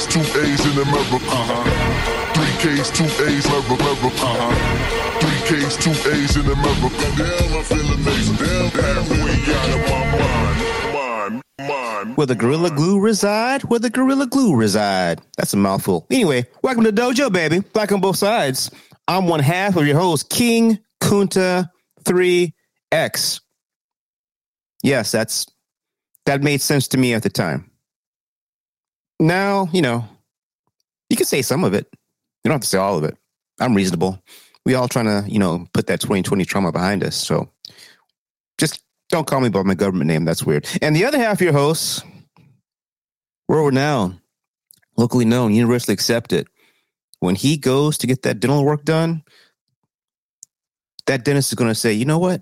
K's, two A's in America. Uh-huh. Three K's, two A's, America. Uh-huh. Three K's, two A's in America. Damn, I feel amazing. Damn. Where the Gorilla Glue reside? Where the Gorilla Glue reside? That's a mouthful. Anyway, welcome to Dojo, baby. Black on both sides. I'm one half of your host, King Kunta 3X. Yes, that's that made sense to me at the time. Now, you know, you can say some of it. You don't have to say all of it. I'm reasonable. We all trying to, you know, put that 2020 trauma behind us. So just don't call me by my government name. That's weird. And the other half of your hosts, world renowned, locally known, universally accepted. When he goes to get that dental work done, that dentist is going to say, you know what?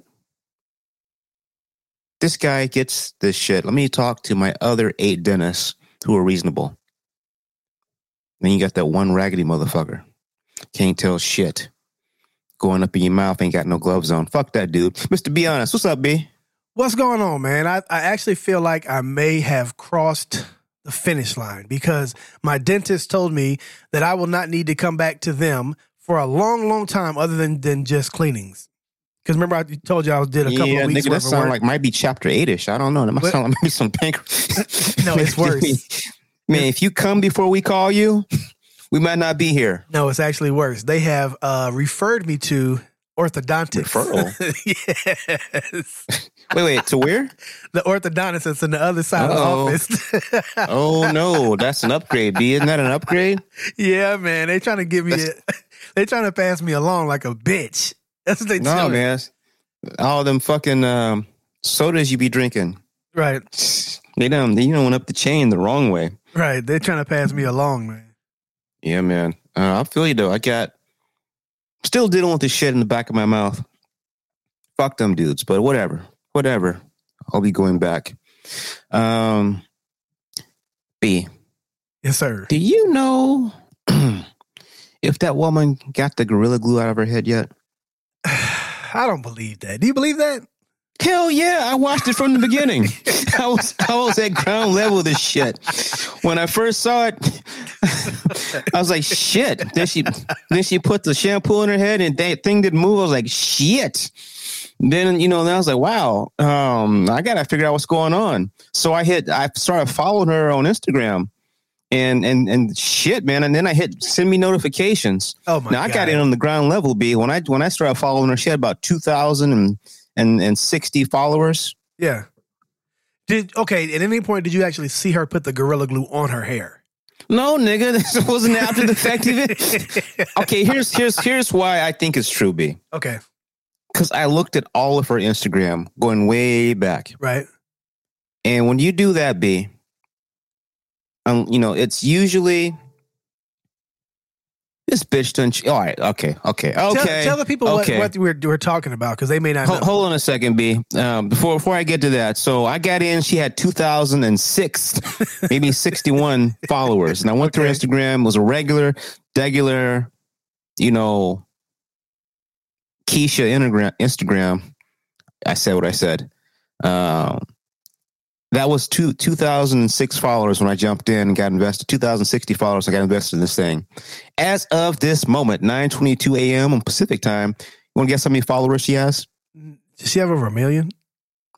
This guy gets this shit. Let me talk to my other eight dentists who are reasonable. Then you got that one raggedy motherfucker. Can't tell shit. Going up in your mouth, ain't got no gloves on. Fuck that dude. Mr. Be honest. What's up, B? What's going on, man? I, I actually feel like I may have crossed the finish line because my dentist told me that I will not need to come back to them for a long, long time other than, than just cleanings. Because remember, I told you I did a couple yeah, of weeks nigga, that sound like might be chapter eight-ish. I don't know. That might But- sound like maybe some pancreas. No, it's worse. Man, if you come before we call you, we might not be here. no, it's actually worse. They have uh, referred me to orthodontics. Referral? yes. Wait, wait, to where? The orthodontist that's on the other side Uh-oh. of the office. Oh no, that's an upgrade, B. Isn't that an upgrade? yeah, man. They trying to give me a, they trying to pass me along like a bitch. That's what they No, man. All them fucking um, sodas you be drinking. Right. They done they you know, went up the chain the wrong way. Right. They're trying to pass me along, man. Yeah, man. Uh, I feel you though. I got still didn't want the shit in the back of my mouth. Fuck them dudes, but whatever. Whatever. I'll be going back. Um B, Yes, sir. do you know if that woman got the gorilla glue out of her head yet? I don't believe that. Do you believe that? Hell yeah, I watched it from the beginning. I was I was at ground level of this shit. When I first saw it, I was like, shit. Then she then she put the shampoo in her head and that thing didn't move. I was like, shit. Then you know, then I was like, wow, um, I gotta figure out what's going on. So I hit I started following her on Instagram and and and shit, man. And then I hit send me notifications. Oh my Now I got in on the ground level, B. When I when I started following her, she had about two thousand and and and sixty followers. Yeah. Did okay, at any point did you actually see her put the gorilla glue on her hair? No, nigga, this wasn't after the fact it. Okay, here's here's here's why I think it's true, B. okay, Because I looked at all of her Instagram going way back, right. and when you do that, B, um, you know it's usually this bitch done. All right, okay, okay, Tell, okay. tell the people okay. what, what we're, we're talking about because they may not Hold, hold on a second, B. Um, before before I get to that, so I got in. She had two thousand and six, maybe sixty one followers, and I went through Instagram. Was a regular, regular, you know, Keisha Instagram. Instagram. I said what I said. Um, that was two two thousand and six followers when I jumped in and got invested. Two thousand sixty followers. I got invested in this thing. As of this moment, nine twenty two a.m. on Pacific time. You want to guess how many followers she has? Does she have over a million?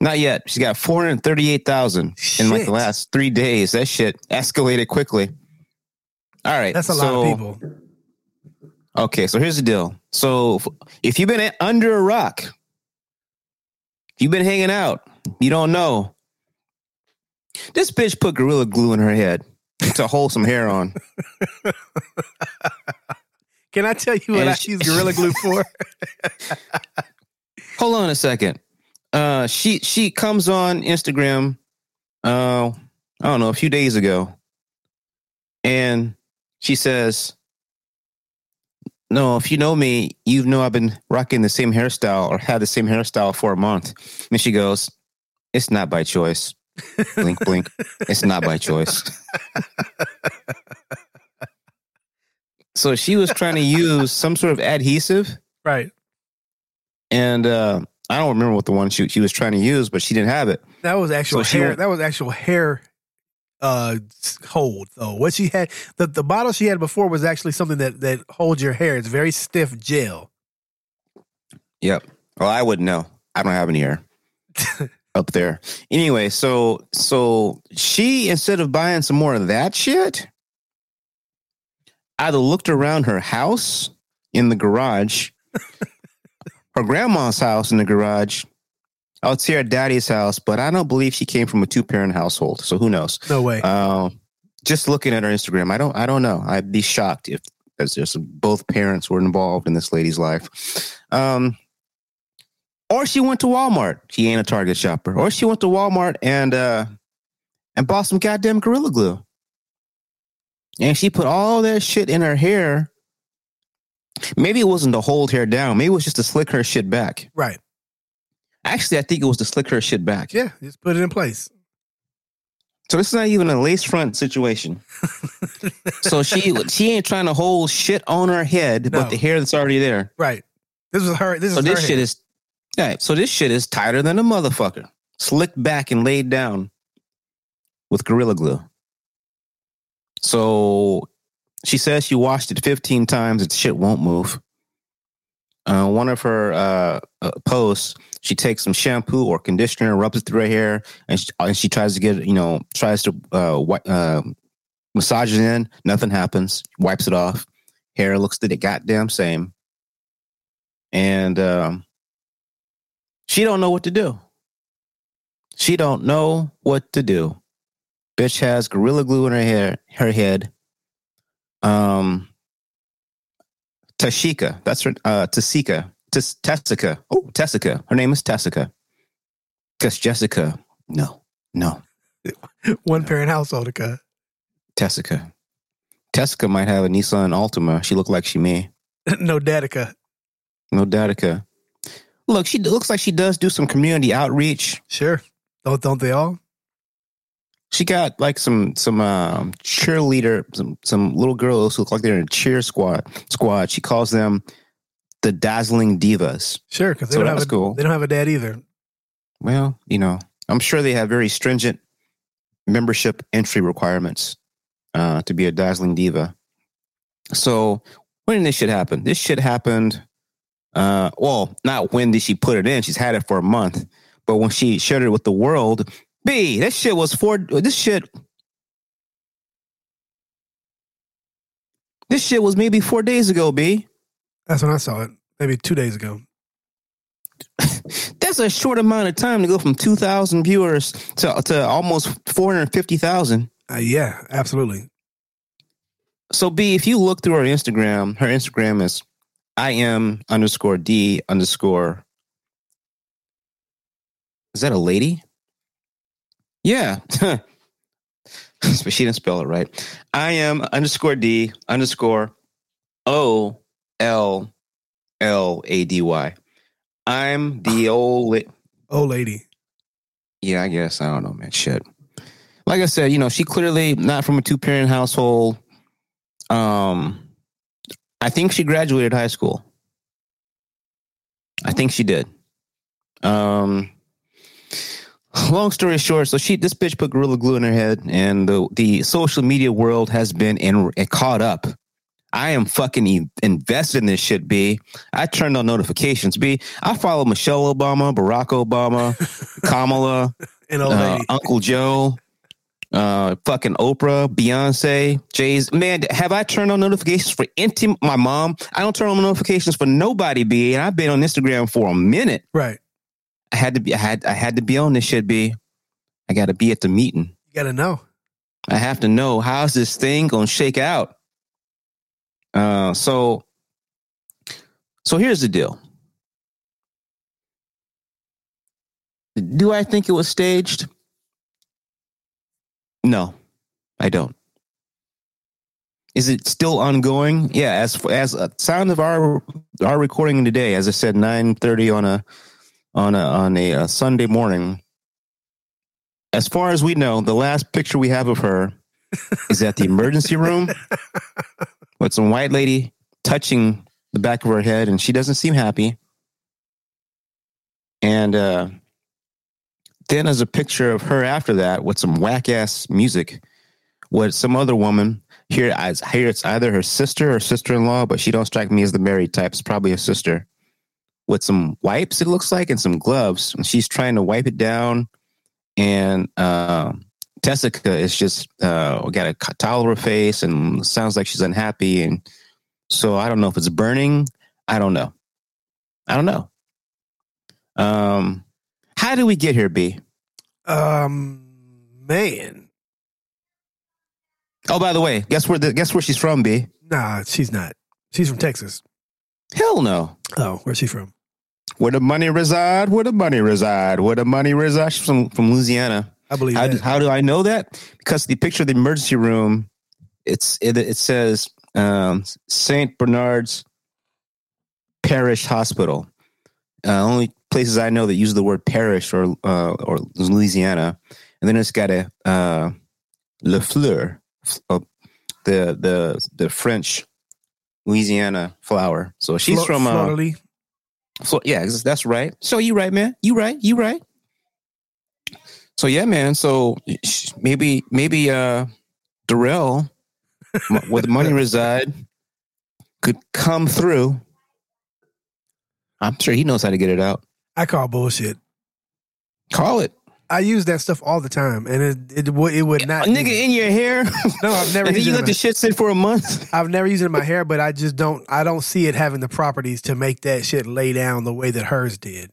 Not yet. She's got 438,000 in like the last three days. That shit escalated quickly. All right. That's a lot of people. Okay. So here's the deal. So if you've been under a rock, if you've been hanging out, you don't know. This bitch put Gorilla Glue in her head to hold some hair on. Can I tell you what And I she- use gorilla glue for? Hold on a second. Uh, she she comes on Instagram. Uh, I don't know, a few days ago, and she says, "No, if you know me, you know I've been rocking the same hairstyle or had the same hairstyle for a month." And she goes, "It's not by choice." Blink, blink. It's not by choice. so she was trying to use some sort of adhesive right. and uh, I don't remember what the one she, she was trying to use, but she didn't have it. That was actual So hair. went- That was actual hair uh hold though. What she had the, the bottle she had before was actually something that that holds your hair. It's very stiff gel. Yep. Well, I wouldn't know. I don't have any hair up there. Anyway, so so she instead of buying some more of that shit, either looked around her house in the garage, her grandma's house in the garage. I would say her daddy's house, but I don't believe she came from a two parent household. So who knows? No way. Uh, just looking at her Instagram, I don't I don't know. I'd be shocked if as just both parents were involved in this lady's life. Um, or she went to Walmart. She ain't a Target shopper. Or she went to Walmart and uh and bought some goddamn Gorilla Glue. And she put all that shit in her hair. Maybe it wasn't to hold hair down. Maybe it was just to slick her shit back. right. Actually, I think it was to slick her shit back. Yeah. Just put it in place. So this is not even a lace front situation. so she she ain't trying to hold shit on her head, No. but the hair that's already there. Right. This was her. This So is this her shit hair. is So this shit is tighter than a motherfucker, slicked back and laid down with gorilla glue. So she says she washed it 15 times. and shit won't move. Uh, one of her uh, uh, posts, she takes some shampoo or conditioner, rubs it through her hair, and she, and she tries to get, you know, tries to uh, uh, massage it in. Nothing happens. Wipes it off. Hair looks the goddamn same. And um, she don't know what to do. She don't know what to do. Bitch has gorilla glue in her hair, her head. Um, Tashika, that's her. Uh, Tasika, Tes- Tessica. Oh, Tessica. Her name is Tessica. Because Jessica, no, no, one parent household. Okay. Tessica. Tessica might have a Nissan Altima. She looked like she may. no Datica. No Datica. Look, she looks like she does do some community outreach. Sure. Don't don't they all? She got like some some um, cheerleader, some some little girls who look like they're in a cheer squad. Squad. She calls them the dazzling divas. Sure, because they So don't have a, cool. They don't have a dad either. Well, you know, I'm sure they have very stringent membership entry requirements uh, to be a dazzling diva. So when did this shit happen? This shit happened. Uh, well, not when did she put it in? She's had it for a month, but when she shared it with the world, B, this shit was four. This shit. This shit was maybe four days ago, B. That's when I saw it. Maybe two days ago. That's a short amount of time to go from 2,000 viewers to, to almost 450,000. Uh, yeah, absolutely. So B, if you look through her Instagram, her Instagram is I am underscore D underscore. Is that a lady? Yeah. but she didn't spell it right. I am underscore D underscore O L L A D Y. I'm the old. la- Old lady. Yeah, I guess. I don't know, man. Shit. Like I said, you know, she clearly not from a two parent household. Um, I think she graduated high school. I think she did. Um, long story short, so she this bitch put gorilla glue in her head, and the the social media world has been in caught up. I am fucking invested in this shit, B. I turned on notifications, B. I follow Michelle Obama, Barack Obama, Kamala, An old uh. Uncle Joe, uh, fucking Oprah, Beyonce, Jay-Z. Man, have I turned on notifications for intim? My mom. I don't turn on notifications for nobody, B. And I've been on Instagram for a minute. Right. I had to be. I had. I had to be on this shit, B. I got to be at the meeting. You got to know. I have to know how's this thing gonna shake out. Uh, so, so here's the deal. Do I think it was staged? No, I don't. Is it still ongoing? Yeah, as as a sound of our our recording today, as I said, nine thirty on a on a on a, uh Sunday morning. As far as we know, the last picture we have of her is at the emergency room with some white lady touching the back of her head, and she doesn't seem happy. And uh, then there's a picture of her after that with some whack ass music with some other woman. Here, I hear it's either her sister or sister in law, but she don't strike me as the married type. It's probably her sister with some wipes. It looks like and some gloves. And she's trying to wipe it down, and uh, Tessica is just uh, got a towel over her face and sounds like she's unhappy. And so I don't know if it's burning. I don't know. I don't know. Um, how do we get here, B? Um, man. Oh, by the way, guess where the guess where she's from, B? Nah, she's not. She's from Texas. Hell no. Oh, where's she from? Where the money reside? Where the money reside? Where the money reside? She's from from Louisiana. I believe How that. do, how do I know that? Because the picture of the emergency room, it's it, it says um, Saint Bernard's Parish Hospital. Uh, only places I know that use the word parish or uh, or Louisiana, and then it's got a uh, Le Fleur, uh, the the the French Louisiana flower. So she's Flo- from uh, Fleur-de-lis? Flo- yeah, that's- right. So you right, man. You right. You right. So yeah, man. So maybe maybe uh Darrell, where the money reside, could come through. I'm sure he knows how to get it out. I call bullshit. Call it, I use that stuff all the time, and it it would it would not. a nigga in your hair. No, I've never used you it. let in the my- shit sit for a month. I've never used it in my hair, but I just don't. I don't see it having the properties to make that shit lay down the way that hers did.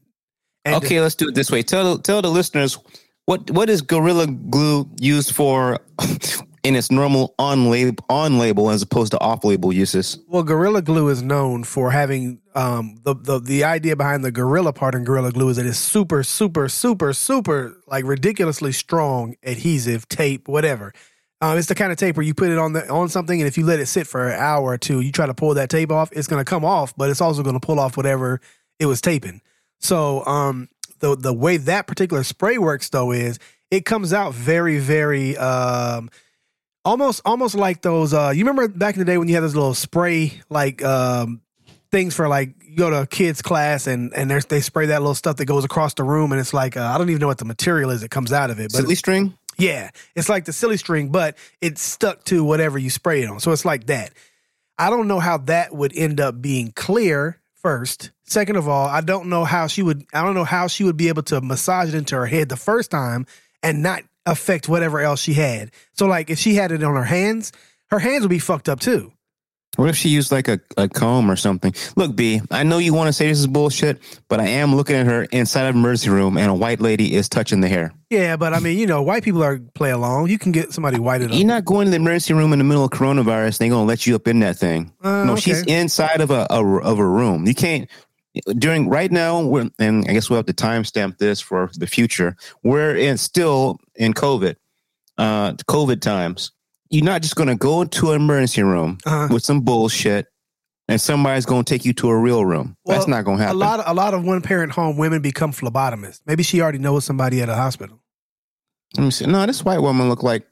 And okay, let's do it this way. Tell tell the listeners what what is Gorilla Glue used for in its normal on label on label as opposed to off label uses. Well, Gorilla Glue is known for having um, the, the the idea behind the Gorilla part in Gorilla Glue is that it's super, super, super, super like ridiculously strong adhesive tape, whatever. Um, it's the kind of tape where you put it on the on something, and if you let it sit for an hour or two, you try to pull that tape off, it's going to come off, but it's also going to pull off whatever it was taping. So, um, the the way that particular spray works though is it comes out very, very um, almost almost like those uh you remember back in the day when you had those little spray like um things for like you go to a kid's class and and there's they spray that little stuff that goes across the room and it's like uh, I don't even know what the material is that comes out of it but Silly string? yeah it's like the silly string but it's stuck to whatever you spray it on so it's like that I don't know how that would end up being clear first second of all I don't know how she would I don't know how she would be able to massage it into her head the first time and not affect whatever else she had. So like if she had it on her hands, her hands would be fucked up too. What if she used like a, a comb or something? Look, B, I know you want to say this is bullshit, but I am looking at her inside of emergency room and a white lady is touching the hair. Yeah, but I mean, you know, white people are play along. You can get somebody whited You're up. not going to the emergency room in the middle of coronavirus. They're gonna let you up in that thing. Uh, no, okay. she's inside of a, a of a room. You can't during right now. We're, and I guess we'll have to timestamp this for the future. We're in still in COVID, uh, COVID times. You're not just gonna go into an emergency room Uh-huh. with some bullshit, and somebody's gonna take you to a real room. That's not gonna happen. A lot, of, a lot of one parent home women become phlebotomists. Maybe she already knows somebody at a hospital. Let me see. No, this white woman look like.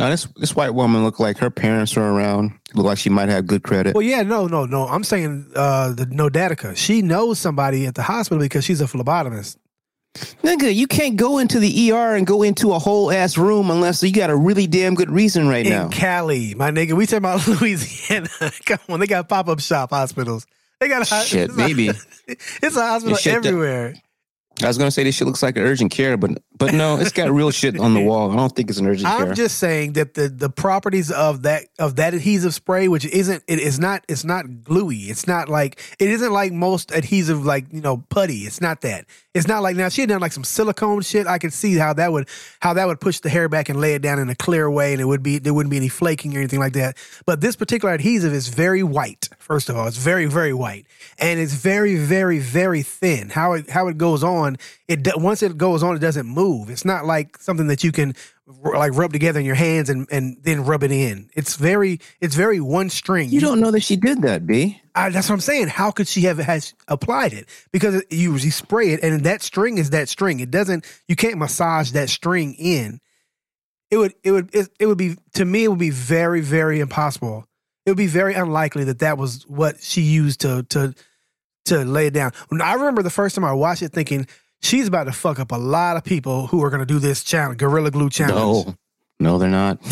No, this this white woman looked like her parents were around. Look like she might have good credit. Well, yeah, no, no, no. I'm saying uh, the no Datica. She knows somebody at the hospital because she's a phlebotomist. Nigga, you can't go into the ER and go into a whole ass room unless you got a really damn good reason right in now. Cali, my nigga. We talking about Louisiana. Come on, they got pop up shop hospitals. They got a, Shit, maybe. it's a hospital Shit, everywhere. I was gonna say this shit looks like an urgent care, but but no, it's got real shit on the wall. I don't think it's an urgent care. I'm just saying that the the properties of that of that adhesive spray, which isn't it is not it's not gluey. It's not like it isn't like most adhesive like you know putty. It's not that. It's not like now she had done like some silicone shit. I could see how that would how that would push the hair back and lay it down in a clear way, and it would be there wouldn't be any flaking or anything like that. But this particular adhesive is very white. First of all, it's very very white, and it's very very very thin. How it how it goes on, it once it goes on, it doesn't move. It's not like something that you can like rub together in your hands and and then rub it in. It's very it's very one string. you don't know that she did that, B. I, that's what I'm saying. How could she have has applied it? Because you you spray it, and that string is that string. It doesn't. You can't massage that string in. It would. It would. It, it would be to me. It would be very very impossible. It would be very unlikely that that was what she used to to to lay it down. I remember the first time I watched it, thinking she's about to fuck up a lot of people who are going to do this challenge, Gorilla Glue challenge. No, No, they're not.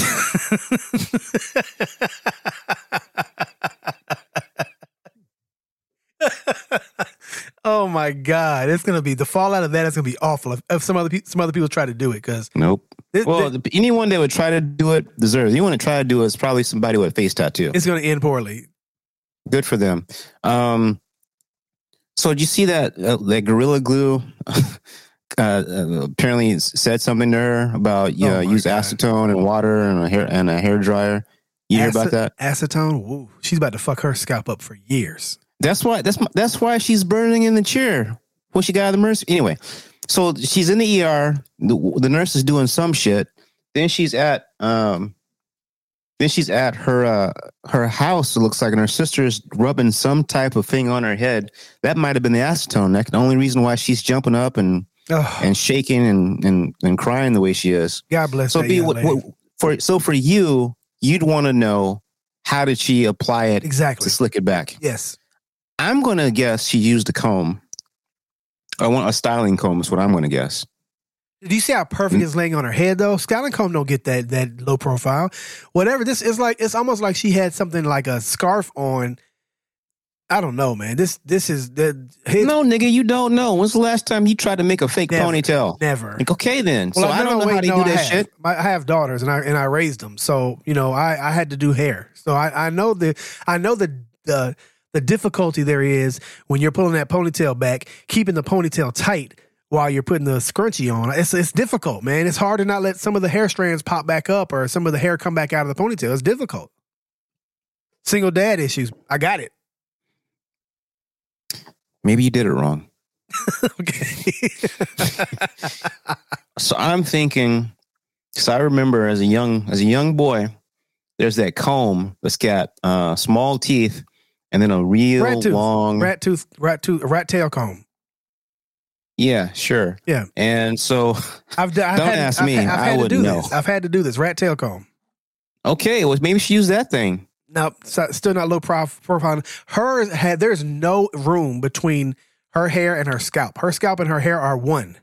oh my god, it's gonna be the fallout of that is gonna be awful if, if some other people some other people try to do it because Nope. Well, anyone that would try to do it deserves. Anyone that try to do it is probably somebody with a face tattoo. it's gonna end poorly. Good for them. Um, so did you see that uh, that gorilla glue? uh, uh, apparently said something to her about yeah, Oh my use God. acetone and water and a hair and a hair dryer. You hear about that? Acetone, woo, she's about to fuck her scalp up for years. That's why that's that's why she's burning in the chair when she got out of the mercy. Anyway, so she's in the ER. The, the nurse is doing some shit. Then she's at um, then she's at her uh her house. It looks like, and her sister's rubbing some type of thing on her head. That might have been the acetone. That's the only reason why she's jumping up and Oh, and shaking and and, and crying the way she is. God bless So be what, what for so for you, you'd want to know how did she apply it exactly. to slick it back. Yes. I'm gonna guess she used a comb. I want a styling comb is what I'm gonna guess. Do you see how perfect it's laying on her head though? styling comb don't get that that low profile. Whatever this is like, it's almost like she had something like a scarf on. I don't know, man. This this is the head, No, nigga, you don't know. When's the last time you tried to make a fake Never. ponytail? never. Like, okay, then. so Well, I don't no, know how wait, they no, do I that have. shit. I have daughters, and I and I raised them. So you know, I I had to do hair. So I I know the I know the the the difficulty there is when you're pulling that ponytail back, keeping the ponytail tight while you're putting the scrunchie on. It's it's difficult, man. It's hard to not let some of the hair strands pop back up or some of the hair come back out of the ponytail. It's difficult. Single dad issues. I got it. Maybe you did it wrong. okay. So I'm thinking, because I remember as a young as a young boy, there's that comb that's got uh, small teeth and then a real Rat tooth. long. rat tooth, rat tooth, rat tail comb. Yeah, sure. Yeah. And so, I've, d- I've Don't had, ask I've me. I've I had to wouldn't do know. this. I've had to do this. Rat tail comb. okay, well, maybe she used that thing. No, still not low prof- profile. Hers had there's no room between her hair and her scalp. Her scalp and her hair are one.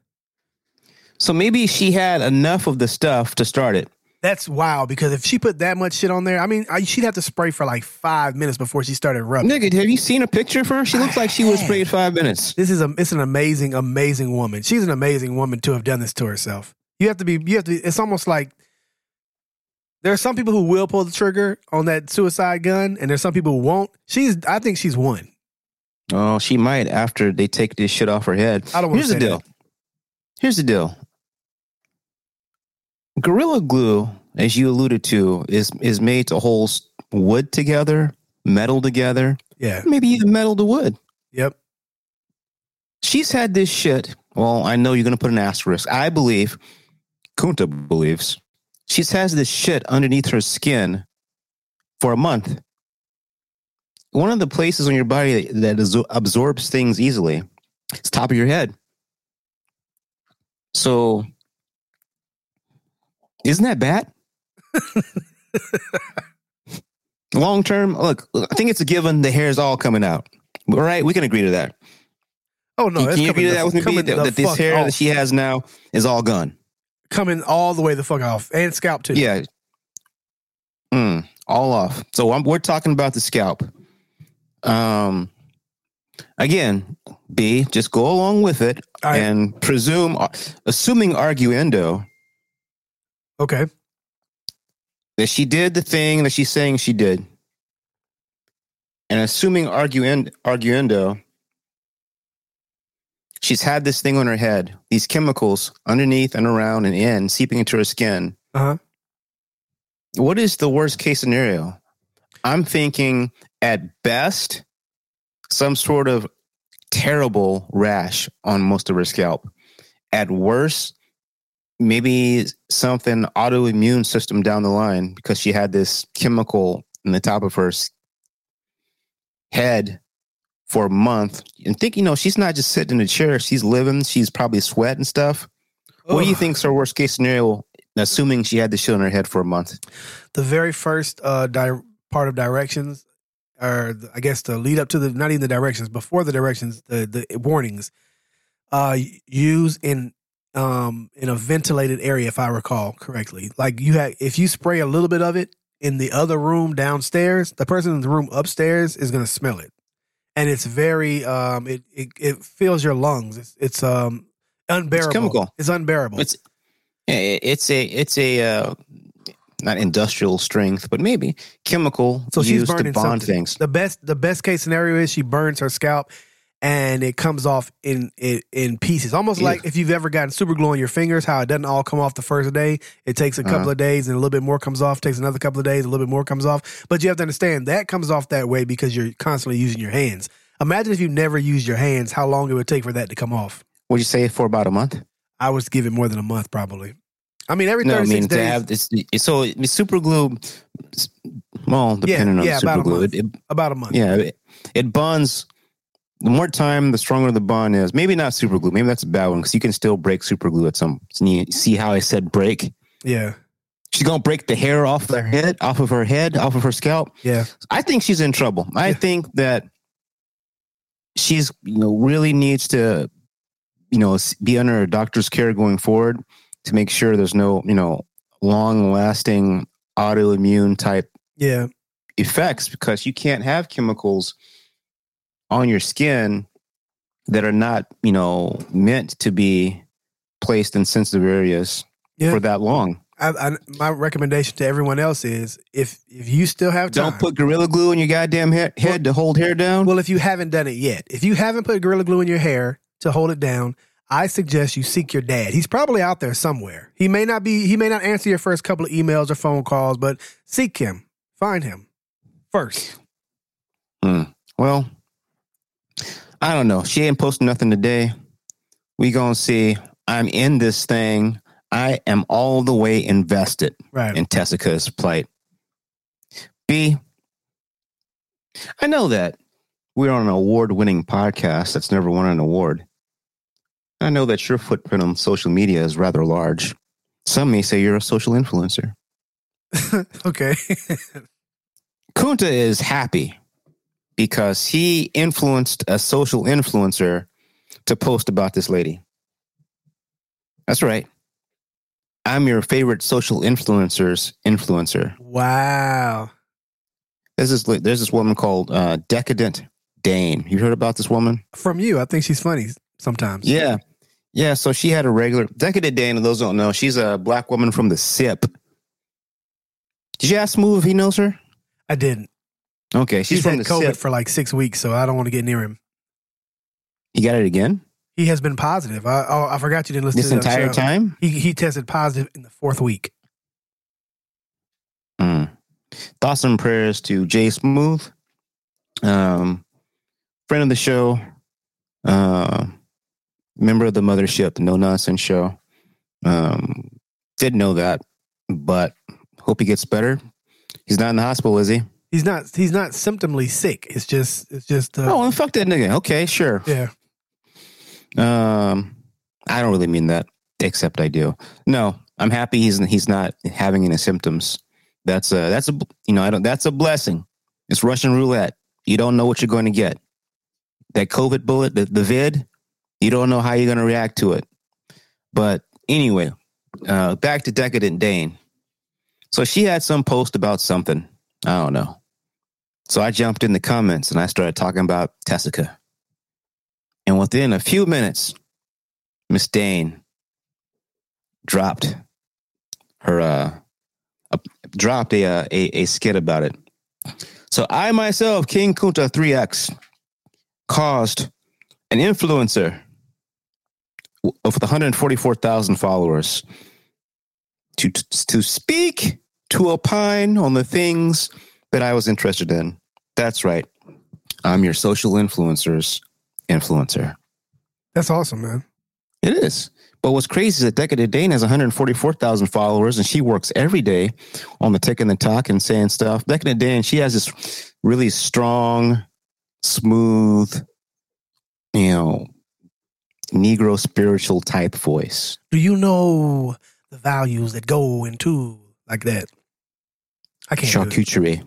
So maybe she had enough of the stuff to start it. That's wild because if she put that much shit on there, I mean, I, she'd have to spray for like five minutes before she started rubbing. Nigga, have you seen a picture of her? She looks like she was sprayed five minutes. This is a it's an amazing, amazing woman. She's an amazing woman to have done this to herself. You have to be you have to be, it's almost like there are some people who will pull the trigger on that suicide gun, and there's some people who won't. She's I think she's one. Oh, she might after they take this shit off her head. I don't Here's the deal. Here's the deal. Gorilla glue, as you alluded to, is is made to hold wood together, metal together, Yeah. maybe even metal to wood. Yep. She's had this shit. Well, I know you're going to put an asterisk. I believe, Kunta believes, she's has this shit underneath her skin for a month. One of the places on your body that is, absorbs things easily is top of your head. So, isn't that bad? Long term, look, I think it's a given. The hair is all coming out. All right, we can agree to that. Oh no, Can, can you coming agree to that with me? coming That, that this hair off. that she has now is all gone. coming all the way the fuck off and scalp too. Yeah. Mm, all off. So I'm, we're talking about the scalp. Um, again, B, just go along with it All right. and presume, assuming arguendo Okay. that she did the thing that she's saying she did, and assuming arguend, arguendo, she's had this thing on her head, these chemicals underneath and around and in, seeping into her skin. Uh huh. What is the worst case scenario? I'm thinking at best, some sort of terrible rash on most of her scalp. At worst, maybe something autoimmune system down the line because she had this chemical in the top of her head for a month. And think, you know, she's not just sitting in a chair, she's living, she's probably sweat and stuff. What do you Ugh. think's her worst case scenario, assuming she had the shit on her head for a month? The very first uh di- part of directions, or the- I guess the lead up to the not even the directions before the directions, the the warnings. Uh, use in um, in a ventilated area, if I recall correctly. Like you had, if you spray a little bit of it in the other room downstairs, the person in the room upstairs is going to smell it, and it's very, um, it it, it fills your lungs. It's it's um unbearable. chemical. It's unbearable. It's it's a it's a uh, not industrial strength, but maybe chemical So she's used to burning bond something. things. The best the best case scenario is she burns her scalp and it comes off in in, in pieces. Almost Yeah. like if you've ever gotten super glue on your fingers, how it doesn't all come off the first day. It takes a couple Uh-huh. of days and a little bit more comes off, takes another couple of days, a little bit more comes off. But you have to understand that comes off that way because you're constantly using your hands. Imagine if you never used your hands, how long it would take for that to come off. Would you say for about a month? I would give it more than a month probably. I mean every No, I 36 mean to days have this. So it's super glue. Well, depending yeah, on about super a glue, month. it, it about a month. yeah, it, it bonds. The more time, the stronger the bond is. Maybe not super glue. Maybe that's a bad one because you can still break super glue at some. See how I said break? Yeah. She's gonna break the hair off her head, off of her head, off of her scalp. Yeah. I think she's in trouble. I Yeah. think that she's you know really needs to you know be under a doctor's care going forward to make sure there's no you know long lasting autoimmune type Yeah. effects because you can't have chemicals on your skin that are not you know meant to be placed in sensitive areas Yeah. for that long. I, I, my recommendation to everyone else is if if you still have time. Don't put gorilla glue in your goddamn he- head to hold hair down. well, if you haven't done it yet, if you haven't put gorilla glue in your hair to hold it down, I suggest you seek your dad. He's probably out there somewhere. He may not be. He may not answer your first couple of emails or phone calls, but seek him. Find him first. Hmm. Well, I don't know. She ain't posting nothing today. We gonna see. I'm in this thing. I am all the way invested Right. in Tessica's plight. B. I know that we're on an award-winning podcast that's never won an award. I know that your footprint on social media is rather large. Some may say you're a social influencer. okay. Kunta is happy because he influenced a social influencer to post about this lady. That's right. I'm your favorite social influencer's influencer. wow. There's this, there's this woman called uh, Decadent Dane. You heard about this woman? From you, I think she's funny sometimes. Yeah. Yeah. So she had a regular Decadent Dane, and those don't know, she's a black woman from the SIP. Did you ask Smooth if he knows her? I didn't. Okay. She's from had COVID SIP. for like six weeks, so I don't want to get near him. He got it again? He has been positive. I oh, I forgot you didn't listen This to that entire show. time? He he tested positive in the fourth week. Mm. Thoughts and prayers to Jay Smooth, um, friend of the show, uh, member of the mothership, the No Nonsense Show. Um, didn't know that, but hope he gets better. He's not in the hospital, is he? He's not he's not symptomly sick. It's just it's just uh, Oh, well, fuck that nigga. Okay, sure. yeah. Um, I don't really mean that, except I do. No, I'm happy he's he's not having any symptoms. That's a that's a you know I don't that's a blessing. It's Russian roulette. You don't know what you're going to get. That COVID bullet, the, the vid, you don't know how you're going to react to it. But anyway, uh, back to Decadent Dane. So she had some post about something. I don't know. So I jumped in the comments and I started talking about Tessica. And within a few minutes, Miss Dane dropped her uh dropped a, uh, a a skit about it. So I myself, King Kunta 3X, caused an influencer with 144,000 followers to to speak, to opine on the things that I was interested in. That's right. I'm your social influencers influencer. That's awesome, man. It is. But what's crazy is that Decadent Dane has 144,000 followers and she works every day on the tick and the talk and saying stuff. Decadent Dane, she has this really strong, smooth, you know, Negro spiritual type voice. Do you know the values that go into like that? I can't. Charcuterie.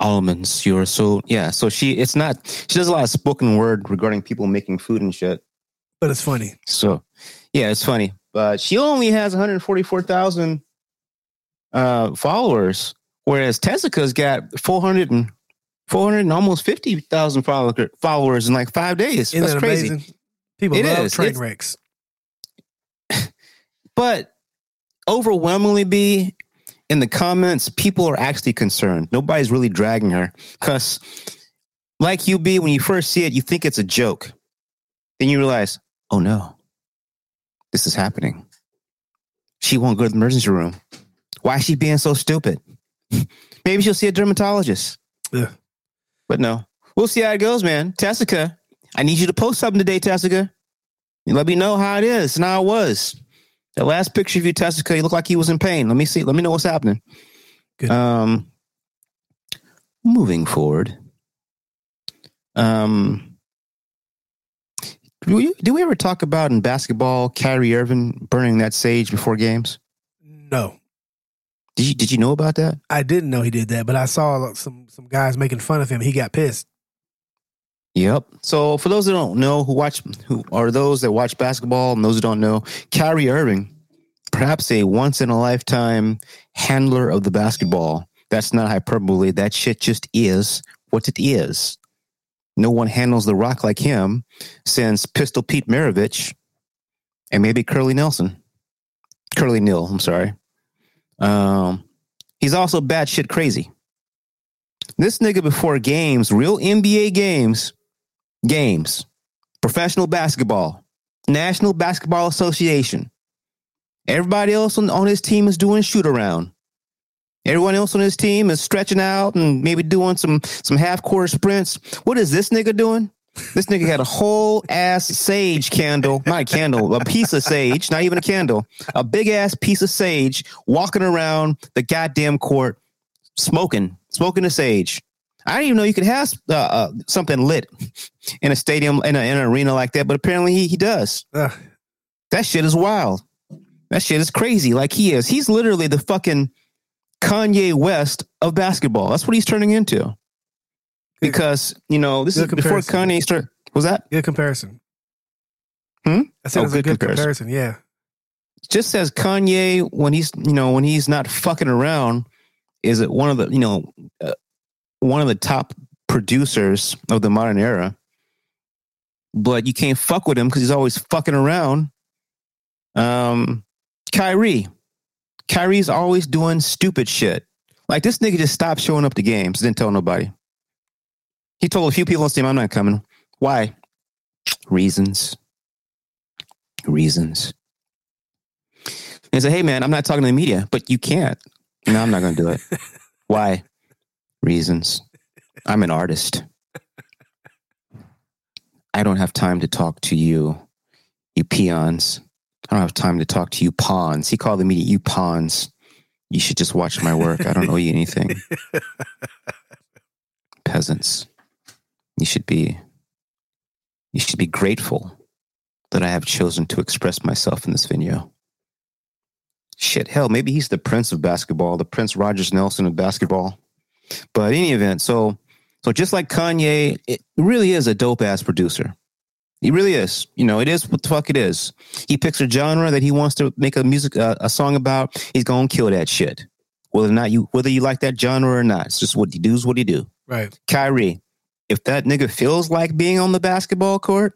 Almonds, you're so yeah. So she it's not she does a lot of spoken word regarding people making food and shit. But it's funny. So, Yeah, it's funny, but she only has 144,000 uh, followers, whereas Tessica's got 400 and 400 and almost 50,000 follower, followers in like five days. Isn't That's that crazy. amazing? People It love is. train It's- wrecks. But overwhelmingly, be in the comments, people are actually concerned. Nobody's really dragging her because, like you, be when you first see it, you think it's a joke. Then you realize, oh no, this is happening. She won't go to the emergency room. Why is she being so stupid? Maybe she'll see a dermatologist. Yeah. But no, we'll see how it goes, man. Tessica, I need you to post something today, Tessica. Let me know how it is and how it was. The last picture of you, Tessica, you look like he was in pain. Let me see. Let me know what's happening. Good. Um, moving forward. Um, do we, do we ever talk about in basketball Kyrie Irving burning that sage before games? No, Did you did you know about that? I didn't know he did that, but I saw some some guys making fun of him. He got pissed. Yep. So for those that don't know, who watch who are those that watch basketball and those who don't know, Kyrie Irving, perhaps a once in a lifetime handler of the basketball. That's not hyperbole. That shit just is what it is. No one handles the rock like him since Pistol Pete Maravich and maybe Curly Nelson. Curly Neal, I'm sorry. Um, he's also bad shit crazy. This nigga before games, real NBA games, games, professional basketball, National Basketball Association. Everybody else on, on his team is doing shoot around. Everyone else on his team is stretching out and maybe doing some some half court sprints. What is this nigga doing? This nigga had a whole ass sage candle, not a candle, a piece of sage, not even a candle, a big ass piece of sage walking around the goddamn court, smoking, smoking a sage. I didn't even know you could have uh, uh, something lit in a stadium, in, a, in an arena like that, but apparently he, he does. Ugh. That shit is wild. That shit is crazy. Like he is. He's literally the fucking Kanye West of basketball. That's what he's turning into. Because, you know, this is Good before. Kanye started. Was that? Good comparison. Hmm? I said Oh, good good comparison. comparison. Yeah. just as Kanye when he's you know when he's not fucking around is it one of the you know uh, one of the top producers of the modern era but you can't fuck with him because he's always fucking around. Um Kyrie. Kyrie's always doing stupid shit. Like this nigga just stopped showing up to games didn't tell nobody. He told a few people on his team I'm not coming. Why? Reasons. Reasons. And say, hey, man, I'm not talking to the media, but you can't. No, I'm not going to do it. Why? Reasons. I'm an artist. I don't have time to talk to you, you peons. I don't have time to talk to you pawns. He called the media you pawns. You should just watch my work. I don't owe you anything. Peasants. You should be you should be grateful that I have chosen to express myself in this video. Shit, hell, maybe he's the prince of basketball, the Prince Rogers Nelson of basketball. But any event, so so just like Kanye, it really is a dope ass producer. He really is. You know, it is what the fuck it is. He picks a genre that he wants to make a music uh, a song about. He's gonna kill that shit. Whether or not you whether you like that genre or not, it's just what he does. what he do. Right. Kyrie, if that nigga feels like being on the basketball court,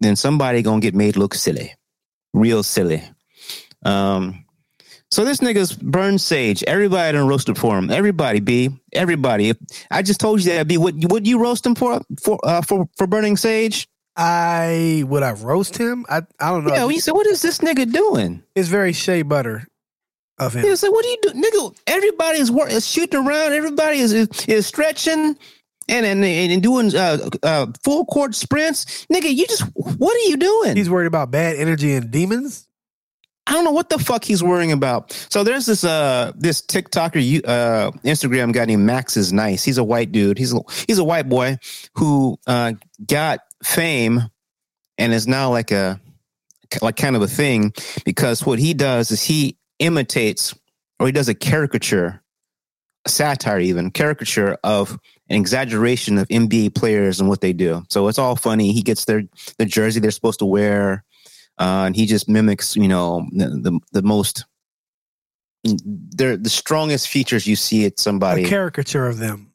then somebody gonna get made look silly, real silly. Um, so this nigga's burned sage. Everybody done roasted for him. Everybody, B. Everybody. I just told you that, B. Would would you roast him for for uh, for for burning sage? I would I roast him? I I don't know. Yeah. You said, what is this nigga doing? it's very shea butter of him. He was like, "What are you doing, nigga? Everybody is, is shooting around. Everybody is is, is stretching and and and doing uh, uh, full court sprints. Nigga, you just what are you doing? He's worried about bad energy and demons. I don't know what the fuck he's worrying about. So there's this uh this TikToker uh Instagram guy named Max is nice. He's a white dude. He's a, he's a white boy who uh got fame and is now like a like kind of a thing because what he does is he imitates or he does a caricature, a satire even caricature of an exaggeration of NBA players and what they do. So it's all funny. He gets their the jersey they're supposed to wear uh, and he just mimics, you know, the the, the most. They're the strongest features you see at somebody. A caricature of them.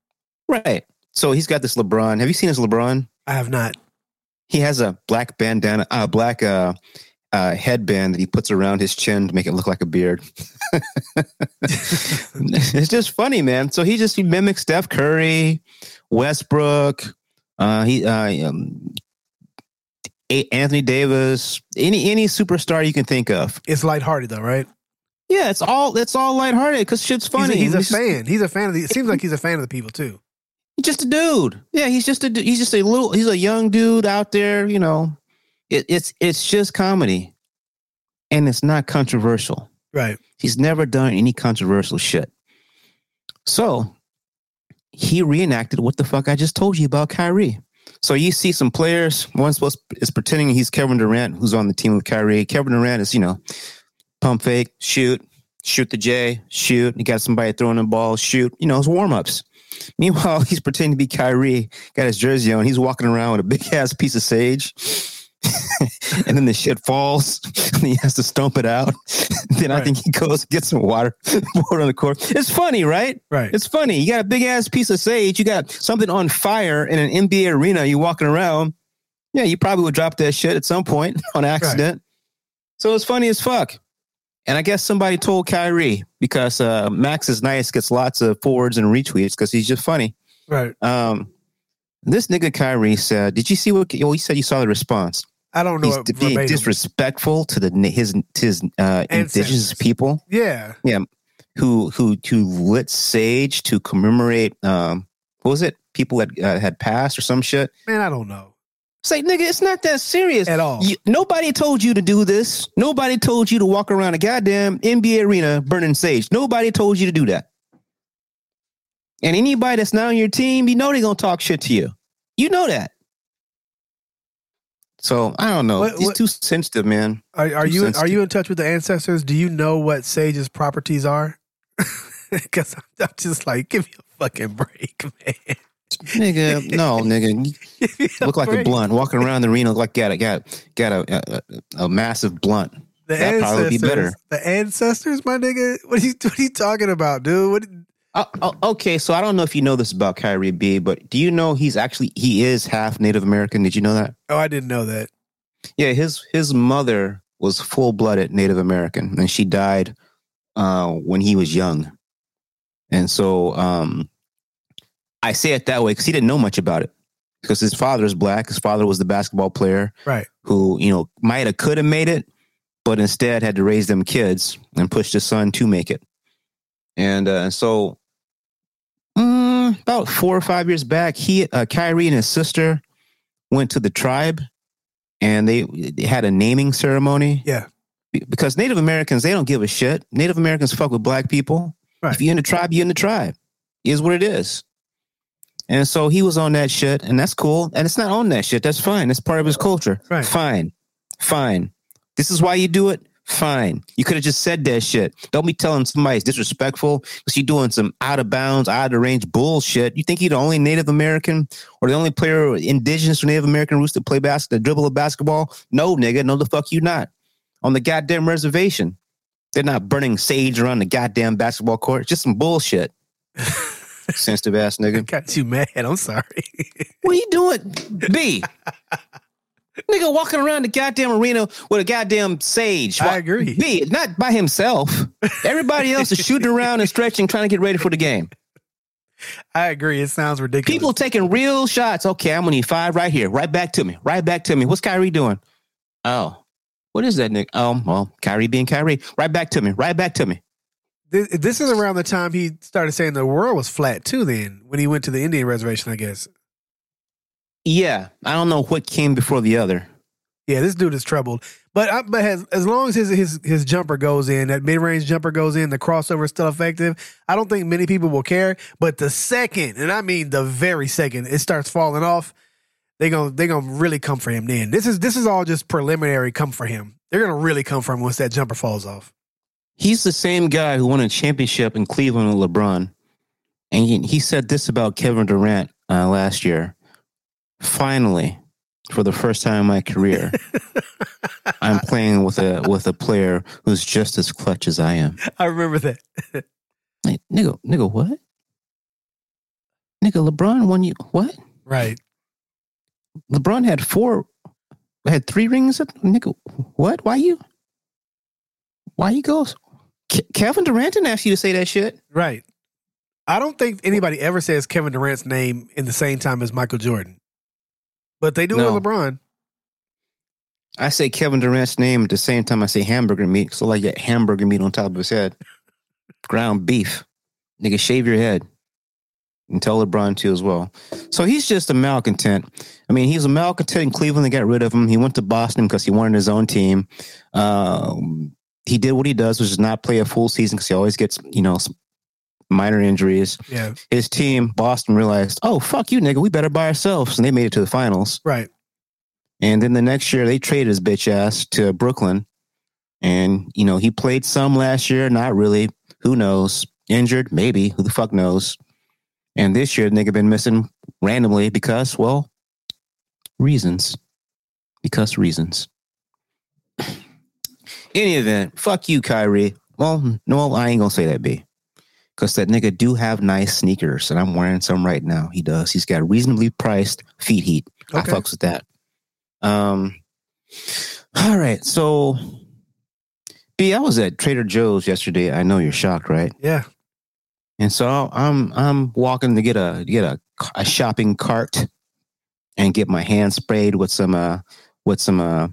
Right. So he's got this LeBron. Have you seen his LeBron? I have not. He has a black bandana, a uh, black uh, uh, headband that he puts around his chin to make it look like a beard. it's just funny, man. So he just he mimics Steph Curry, Westbrook, uh, he uh, um, Anthony Davis, any any superstar you can think of. It's lighthearted though, right? Yeah, it's all it's all lighthearted because shit's funny. He's a, he's a fan. He's a fan of the. It seems like he's a fan of the people too. He's just a dude. Yeah, he's just a he's just a little he's a young dude out there. You know, it, it's it's just comedy, and it's not controversial. Right. He's never done any controversial shit. So he reenacted what the fuck I just told you about Kyrie. So you see some players. One supposed is pretending he's Kevin Durant, who's on the team with Kyrie. Kevin Durant is, you know, pump fake, shoot, shoot the J, shoot. You got somebody throwing the ball, shoot. You know, it's warm ups. Meanwhile, he's pretending to be Kyrie, got his jersey on. He's walking around with a big ass piece of sage. and then the shit falls and he has to stomp it out. then right. I think he goes get some water, pour it on the court. It's funny, right? Right. It's funny. You got a big ass piece of sage. You got something on fire in an NBA arena. You walking around. Yeah, you probably would drop that shit at some point on accident. Right. So it's funny as fuck. And I guess somebody told Kyrie because uh, Max is nice, gets lots of forwards and retweets because he's just funny. Right. Um, this nigga Kyrie said, "Did you see what? Oh, he said you saw the response. I don't know. He's being disrespectful to the his his uh, indigenous people. Yeah, yeah. Who who who lit sage to commemorate? Um, what was it? People that uh, had passed or some shit. Man, I don't know. Say, nigga, it's not that serious at all. You, nobody told you to do this. Nobody told you to walk around a goddamn NBA arena burning sage. Nobody told you to do that. And anybody that's not on your team, you know they're gonna talk shit to you. You know that. So I don't know. What, He's too sensitive, man. Are, are you sensitive. are you in touch with the ancestors? Do you know what sage's properties are? Because I'm just like, give me a fucking break, man. Nigga, no, nigga. look like break. a blunt. Walking around the arena, look like got a got got a, a, a massive blunt. The That'd probably be better. The ancestors, my nigga. What are you what are you talking about, dude? What uh, okay, so I don't know if you know this about Kyrie B, but do you know he's actually he is half Native American? Did you know that? Oh, I didn't know that. Yeah, his his mother was full blooded Native American, and she died uh, when he was young. And so um, I say it that way because he didn't know much about it. Because his father is black, his father was the basketball player, right? Who you know might have could have made it, but instead had to raise them kids and push his son to make it. And uh, so About four or five years back, he, uh, Kyrie, and his sister went to the tribe, and they, they had a naming ceremony. Yeah, because Native Americans they don't give a shit. Native Americans fuck with black people. Right. If you're in the tribe, you're in the tribe. Is what it is. And so he was on that shit, and that's cool. And it's not on that shit. That's fine. That's part of his culture. Right. Fine. Fine. This is why you do it. Fine. You could have just said that shit. Don't be telling somebody it's disrespectful because you're doing some out of bounds, out of range bullshit. You think you're the only Native American or the only player indigenous or Native American roots to play basketball, dribble a basketball? No, nigga. No, the fuck you not. On the goddamn reservation. They're not burning sage around the goddamn basketball court. It's just some bullshit. Sensitive ass nigga. I got you mad. I'm sorry. what are you doing? B. Nigga walking around the goddamn arena with a goddamn sage. I agree. B, not by himself. Everybody else is shooting around and stretching, trying to get ready for the game. I agree. It sounds ridiculous. People taking real shots. Okay, I'm gonna need five right here. Right back to me. Right back to me. What's Kyrie doing? Oh, what is that, Nick? Oh, well, Kyrie being Kyrie. Right back to me. Right back to me. This, this is around the time he started saying the world was flat too. Then when he went to the Indian reservation, I guess. Yeah, I don't know what came before the other. Yeah, this dude is troubled. But I, but has, as long as his his his jumper goes in, that mid range jumper goes in, the crossover is still effective. I don't think many people will care. But the second, and I mean the very second, it starts falling off, they gonna they gonna really come for him. Then this is this is all just preliminary. Come for him. They're gonna really come for him once that jumper falls off. He's the same guy who won a championship in Cleveland with LeBron, and he, he said this about Kevin Durant uh, last year finally, for the first time in my career, I'm playing with a with a player who's just as clutch as I am. I remember that. Like, nigga, nigga, what? Nigga, LeBron won you what? Right. LeBron had four, had three rings. Up, nigga, what? Why you? Why you go? Ke- Kevin Durant didn't ask you to say that shit. Right. I don't think anybody ever says Kevin Durant's name in the same time as Michael Jordan. But they do No. with LeBron. I say Kevin Durant's name at the same time I say hamburger meat. So like that hamburger meat on top of his head, ground beef. Nigga, shave your head. And tell LeBron too as well. So he's just a malcontent. I mean, he's a malcontent in Cleveland. They got rid of him. He went to Boston because he wanted his own team. Um, he did what he does, which is not play a full season because he always gets, you know, some minor injuries. Yeah. His team, Boston, realized, oh, fuck you, nigga. We better by ourselves. And they made it to the finals. Right. And then the next year, they traded his bitch ass to Brooklyn. And, you know, he played some last year, not really. Who knows? Injured, maybe. Who the fuck knows? And this year, nigga been missing randomly because, well, reasons. Because reasons. Any event, fuck you, Kyrie. Well, no, I ain't gonna say that, B. Because that nigga do have nice sneakers, and I'm wearing some right now. He does. He's got reasonably priced feet heat. I fucks with that. Um. All right, so B, I was at Trader Joe's yesterday. I know you're shocked, right? Yeah. And so I'm I'm walking to get a get a, a shopping cart and get my hand sprayed with some uh with some uh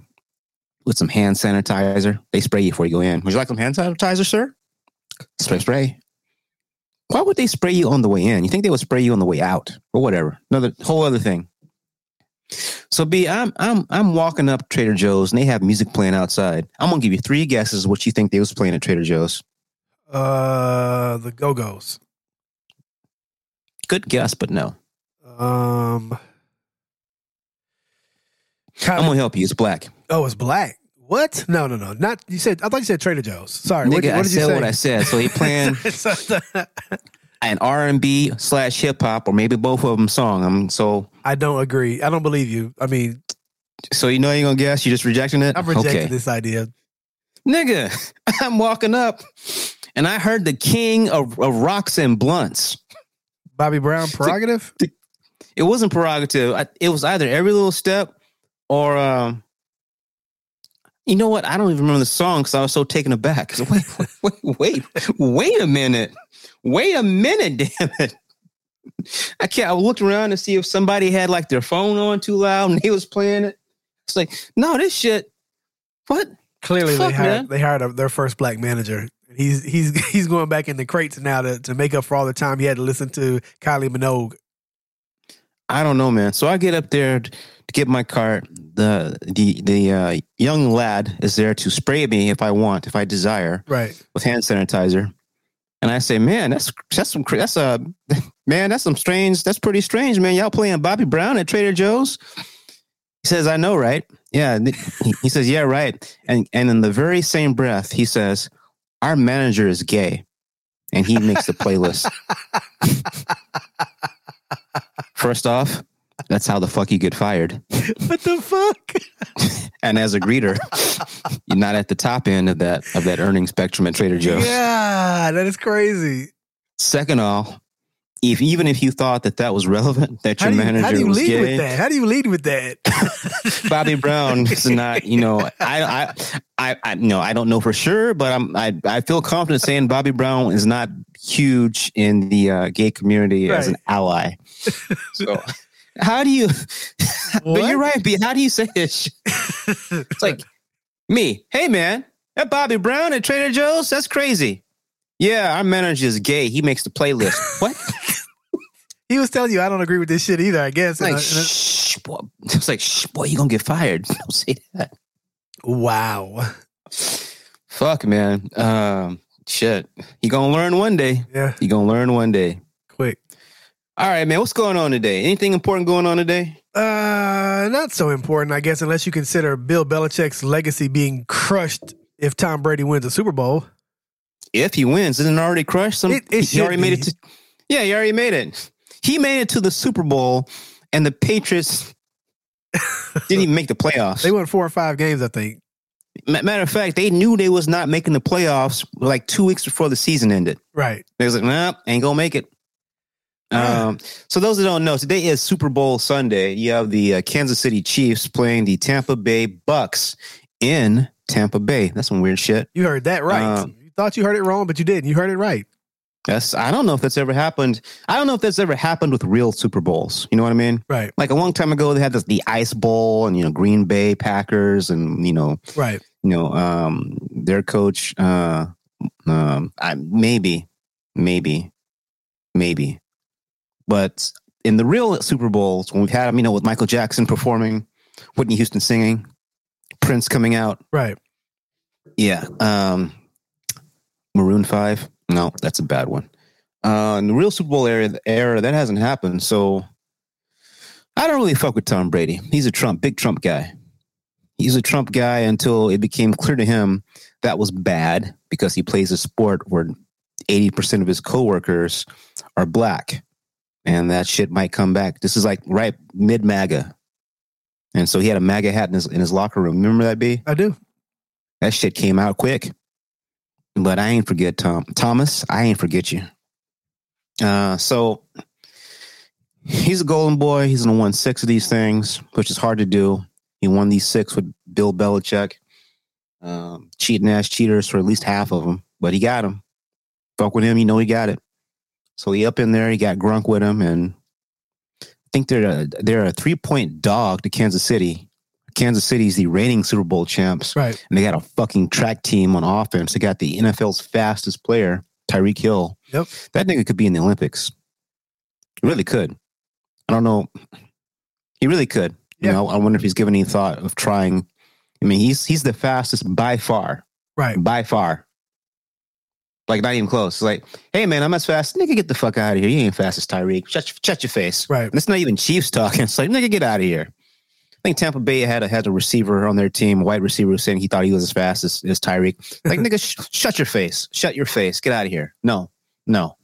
with some hand sanitizer. They spray you before you go in. Would you like some hand sanitizer, sir? Spray spray. Why would they spray you on the way in? You think they would spray you on the way out or whatever? Another whole other thing. So B, I'm I'm I'm walking up Trader Joe's and they have music playing outside. I'm gonna give you three guesses what you think they was playing at Trader Joe's. Uh the Go Go's. Good guess, but no. Um I'm gonna help you. It's black. Oh, it's black. What? No, no, no. Not you said I thought you said Trader Joe's. Sorry. Nigga, what, what I did you said say? what I said. So he playing an R and B slash hip hop, or maybe both of them song. I'm so I don't agree. I don't believe you. I mean, so you know you're gonna guess. You're just rejecting it. I've rejected okay, this idea. nigga. I'm walking up, and I heard the king of, of rocks and blunts. Bobby Brown prerogative? It wasn't prerogative. I, it was either every little step, or um, you know what? I don't even remember the song because I was so taken aback. So wait, wait, wait, wait a minute. Wait a minute, damn it. I can't. I looked around to see if somebody had like their phone on too loud and they was playing it. It's like, no, this shit. What? Clearly, Fuck, they hired man. they hired a, their first black manager. He's he's he's going back in the crates now to, to make up for all the time he had to listen to Kylie Minogue. I don't know, man. So I get up there to get my cart. The the the uh, young lad is there to spray me if I want, if I desire, Right. with hand sanitizer. And I say, man, that's that's some that's a man, that's some strange. That's pretty strange, man. Y'all playing Bobby Brown at Trader Joe's? He says, I know, right? Yeah. He, he says, yeah, right. And and in the very same breath, he says, our manager is gay, and he makes the playlist. First off, that's how the fuck you get fired. What the fuck? And as a greeter, you're not at the top end of that of that earning spectrum at Trader Joe's. Yeah, that is crazy. Second off, if even if you thought that that was relevant, that your you, manager how do you was lead gay, with that? How do you lead with that? Bobby Brown is not. You know, I, I, I, I, no, I don't know for sure, but I'm, I, I feel confident saying Bobby Brown is not huge in the uh, gay community as an ally. So, how do you? But you're right, B. How do you say this? It's like me. Hey, man, that Bobby Brown at Trader Joe's. That's crazy. Yeah, our manager is gay. He makes the playlist. What? He was telling you I don't agree with this shit either. I guess. like, And I- and I- shh, boy. It's like, shh, boy, you gonna get fired. Don't say that. wow. Fuck, man. Um, shit. You gonna learn one day. Yeah. You gonna learn one day. Quick. All right, man. What's going on today? Anything important going on today? Uh, not so important, I guess, unless you consider Bill Belichick's legacy being crushed if Tom Brady wins a Super Bowl. If he wins, isn't it already crushed? Some, It- it he already should made it to. Yeah, he already made it. He made it to the Super Bowl, and the Patriots didn't even make the playoffs. They won four or five games, I think. Ma- Matter of fact, they knew they was not making the playoffs like two weeks before the season ended. Right. They was like, nah, ain't gonna make it. Um, so those that don't know, today is Super Bowl Sunday. You have the uh, Kansas City Chiefs playing the Tampa Bay Bucks in Tampa Bay. That's some weird shit. You heard that right. Um, you thought you heard it wrong, but you didn't. You heard it right. That's I don't know if that's ever happened. I don't know if that's ever happened with real Super Bowls. You know what I mean? Right. Like a long time ago, they had this, the Ice Bowl and you know Green Bay Packers and you know Right. you know um their coach uh um I, maybe maybe maybe but in the real super bowls when we've had them you know with michael jackson performing whitney houston singing prince coming out Right. yeah um maroon 5 no that's a bad one uh in the real super bowl era era that hasn't happened so i don't really fuck with tom brady he's a trump big trump guy he's a Trump guy until it became clear to him that was bad because he plays a sport where 80% of his coworkers are black and that shit might come back. This is like right mid MAGA. And so he had a MAGA hat in his, in his locker room. Remember that, B? I do. That shit came out quick. But I ain't forget Tom. Thomas, I ain't forget you. Uh, so he's a golden boy. He's gonna win six of these things, which is hard to do. He won these six with Bill Belichick, um, cheating ass cheaters for at least half of them, but he got him. Fuck with him, you know he got it. So he up in there. He got Gronk with him, and I think they're a, they're a three point dog to Kansas City. Kansas City's the reigning Super Bowl champs, Right. and they got a fucking track team on offense. They got the NFL's fastest player, Tyreek Hill. Yep. That nigga could be in the Olympics. He really could. I don't know. He really could. You Yeah. know, I wonder if he's given any thought of trying. I mean, he's he's the fastest by far, Right. by far. Like not even close. It's like, hey man, I'm as fast. Nigga, get the fuck out of here. You ain't fast as Tyreek. Shut, shut your face. Right. And it's not even Chiefs talking. It's like, nigga, get out of here. I think Tampa Bay had a had a receiver on their team, a wide receiver, was saying he thought he was as fast as, as Tyreek. Like, nigga, sh- shut your face. Shut your face. Get out of here. No, no.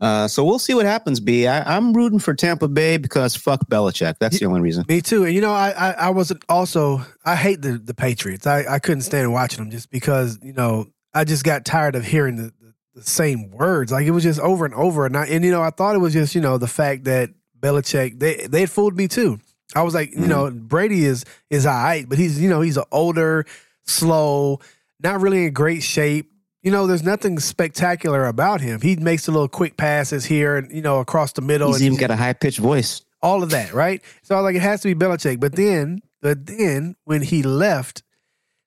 Uh, so we'll see what happens, B. I, I'm rooting for Tampa Bay because fuck Belichick. That's the only reason. Me too. And you know, I I, I wasn't also I hate the the Patriots. I, I couldn't stand watching them just because, you know, I just got tired of hearing the, the, the same words. Like it was just over and over. And I, and you know, I thought it was just, you know, the fact that Belichick they they had fooled me too. I was like, you mm. know, Brady is is all right, but he's you know, he's an older, slow, not really in great shape. You know, there's nothing spectacular about him. He makes the little quick passes here and you know across the middle. He's and even got a high pitched voice. all of that, right? So I was like, it has to be Belichick. But then, but then when he left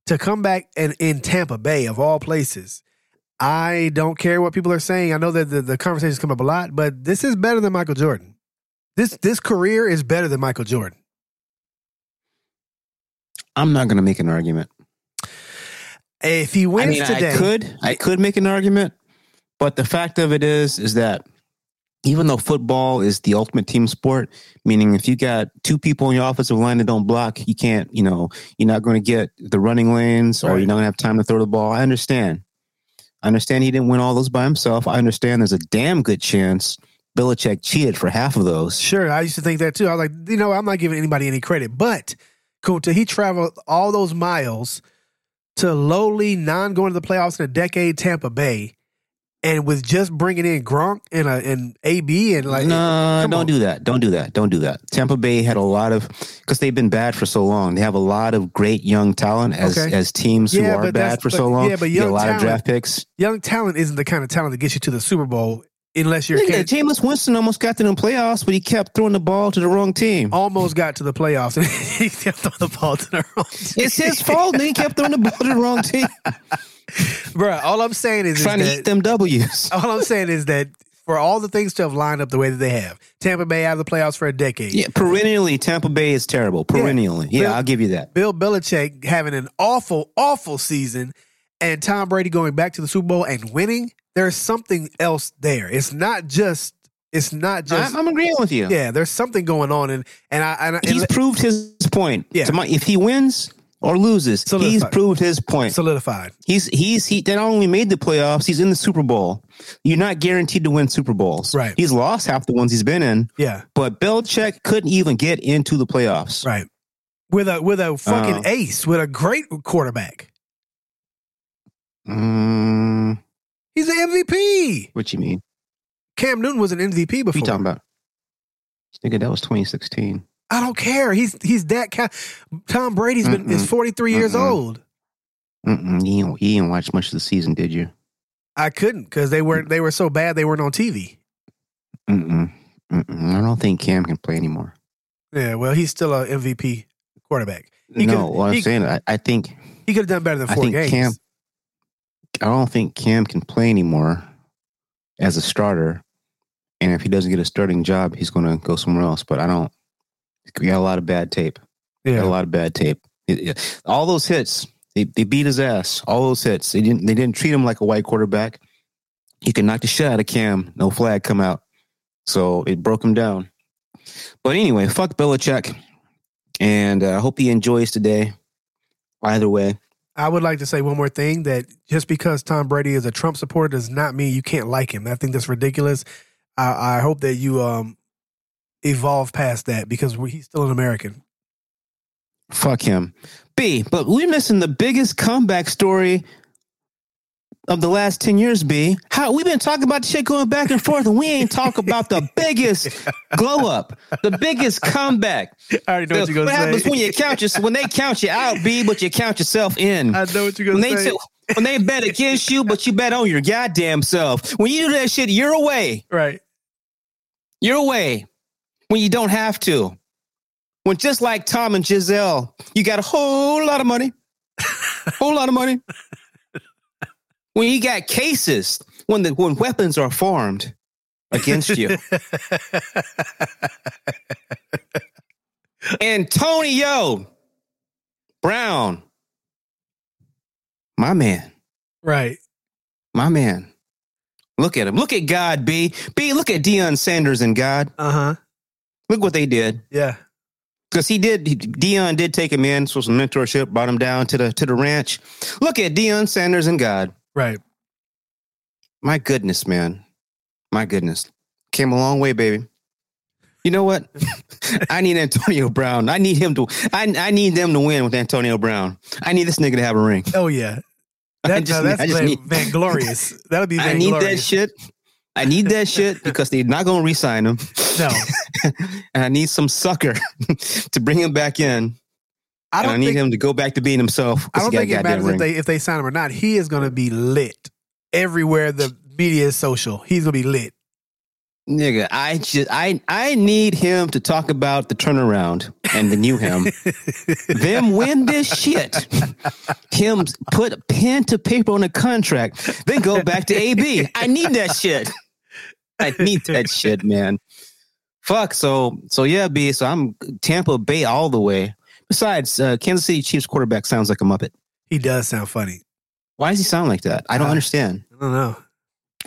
to come back and in Tampa Bay of all places, I don't care what people are saying. I know that the, the conversations come up a lot, but this is better than Michael Jordan. This this career is better than Michael Jordan. I'm not going to make an argument. If he I wins mean, today, I could, I could make an argument, but the fact of it is, is that even though football is the ultimate team sport, meaning if you got two people in your offensive line that don't block, you can't, you know, you're not going to get the running lanes, or Right. you're not going to have time to throw the ball. I understand. I understand he didn't win all those by himself. I understand there's a damn good chance Belichick cheated for half of those. Sure, I used to think that too. I was like, you know, I'm not giving anybody any credit, but Kunta, he traveled all those miles to lowly, non going to the playoffs in a decade Tampa Bay, and with just bringing in Gronk and uh, a and AB and like, no, don't on. do that. Don't do that. Don't do that. Tampa Bay had a lot of because they've been bad for so long. They have a lot of great young talent as Okay. as teams Yeah, who are bad for but- so long. yeah, but You get a lot talent- of draft picks. young talent isn't the kind of talent that gets you to the Super Bowl unless you're Nigga, Ken- Jameis Winston almost got to the playoffs, but he kept throwing the ball to the wrong team. almost got to the playoffs and he kept throwing the ball to the wrong team. It's his fault. and He kept throwing the ball to the wrong team, Bruh, all I'm saying is, is trying to that, eat them W's. all I'm saying is that for all the things to have lined up the way that they have, Tampa Bay out of the playoffs for a decade. Yeah, perennially, Tampa Bay is terrible. Perennially, yeah, Bill- I'll give you that. Bill Belichick having an awful, awful season, and Tom Brady going back to the Super Bowl and winning. There's something else there. It's not just. It's not just. I'm, I'm agreeing with you. yeah, there's something going on, and and I and, and He's proved his point. Yeah. To my- if he wins or loses, he's proved his point. solidified. He's he's he they not only made the playoffs, he's in the Super Bowl. You're not guaranteed to win Super Bowls. Right. He's lost half the ones he's been in, Yeah, but Belichick couldn't even get into the playoffs. right. With a with a fucking Uh. ace, with a great quarterback. Mm, He's an MVP. what you mean? Cam Newton was an MVP before. What you talking about? Nigga, that was 2016. I don't care. He's he's that kind. Tom Brady's been is Mm-mm. 43 years Mm-mm. old. Mm-mm, you, didn't, you didn't watch much of the season, did you? I couldn't because they weren't they were so bad they weren't on TV. Mm-mm, mm-mm. I don't think Cam can play anymore. Yeah, well, he's still a MVP quarterback. He no, what I'm he- saying, I, I think He could have done better than I four think games. Cam- I don't think Cam can play anymore as a starter. And if he doesn't get a starting job, he's going to go somewhere else. But I don't. We got a lot of bad tape. Yeah, a lot of bad tape. It- it- all those hits, they, they beat his ass. All those hits, they didn't. They didn't treat him like a white quarterback. He could knock the shit out of Cam. No flag come out. So it broke him down. But anyway, fuck Belichick, and uh, I hope he enjoys today. Either way, I would like to say one more thing that just because Tom Brady is a Trump supporter does not mean you can't like him. I think that's ridiculous. I, I hope that you um evolve past that because we, he's still an American. Fuck him. B, but we're missing the biggest comeback story of the last 10 years, B. How we've been talking about the shit going back and forth, and we ain't talk about the biggest glow up, the biggest comeback. I already know what you're gonna happens say. when you count your, when they count you out, B, but you count yourself in. I know what you're gonna they, say. say- when they bet against you, but you bet on your goddamn self. When you do that shit, you're away. right. You're away when you don't have to. When just like Tom and Gisele, you got a whole lot of money, whole lot of money. When you got cases, when the when weapons are formed against you, Antonio Brown, my man, right. my man. Look at him. Look at God, B. B. Look at Deion Sanders and God. Uh huh. Look what they did. Yeah. because he did Deion did take him in for some mentorship, brought him down to the to the ranch. Look at Deion Sanders and God. Right. My goodness, man. My goodness. Came a long way, baby. You know what? I need Antonio Brown. I need him to I I need them to win with Antonio Brown. I need this nigga to have a ring. Oh yeah. I That, just no, that's van, vainglorious. That'll be I need that shit. I need that shit because they're not gonna re-sign him. No, and I need some sucker to bring him back in. I and I don't need think. him to go back to being himself. I don't he got a think it matters if they if they sign him or not. He is going to be lit everywhere the media is social. He's going to be lit. Nigga, I just I I need him to talk about the turnaround and the new him. Them win this shit. Him put pen to paper on a contract, then go back to AB. I need that shit. I need that shit, man. Fuck. So so yeah, B. So I'm Tampa Bay all the way. Besides, uh, Kansas City Chiefs quarterback sounds like a muppet. He does sound funny. Why does he sound like that? I don't Uh, understand. I don't know.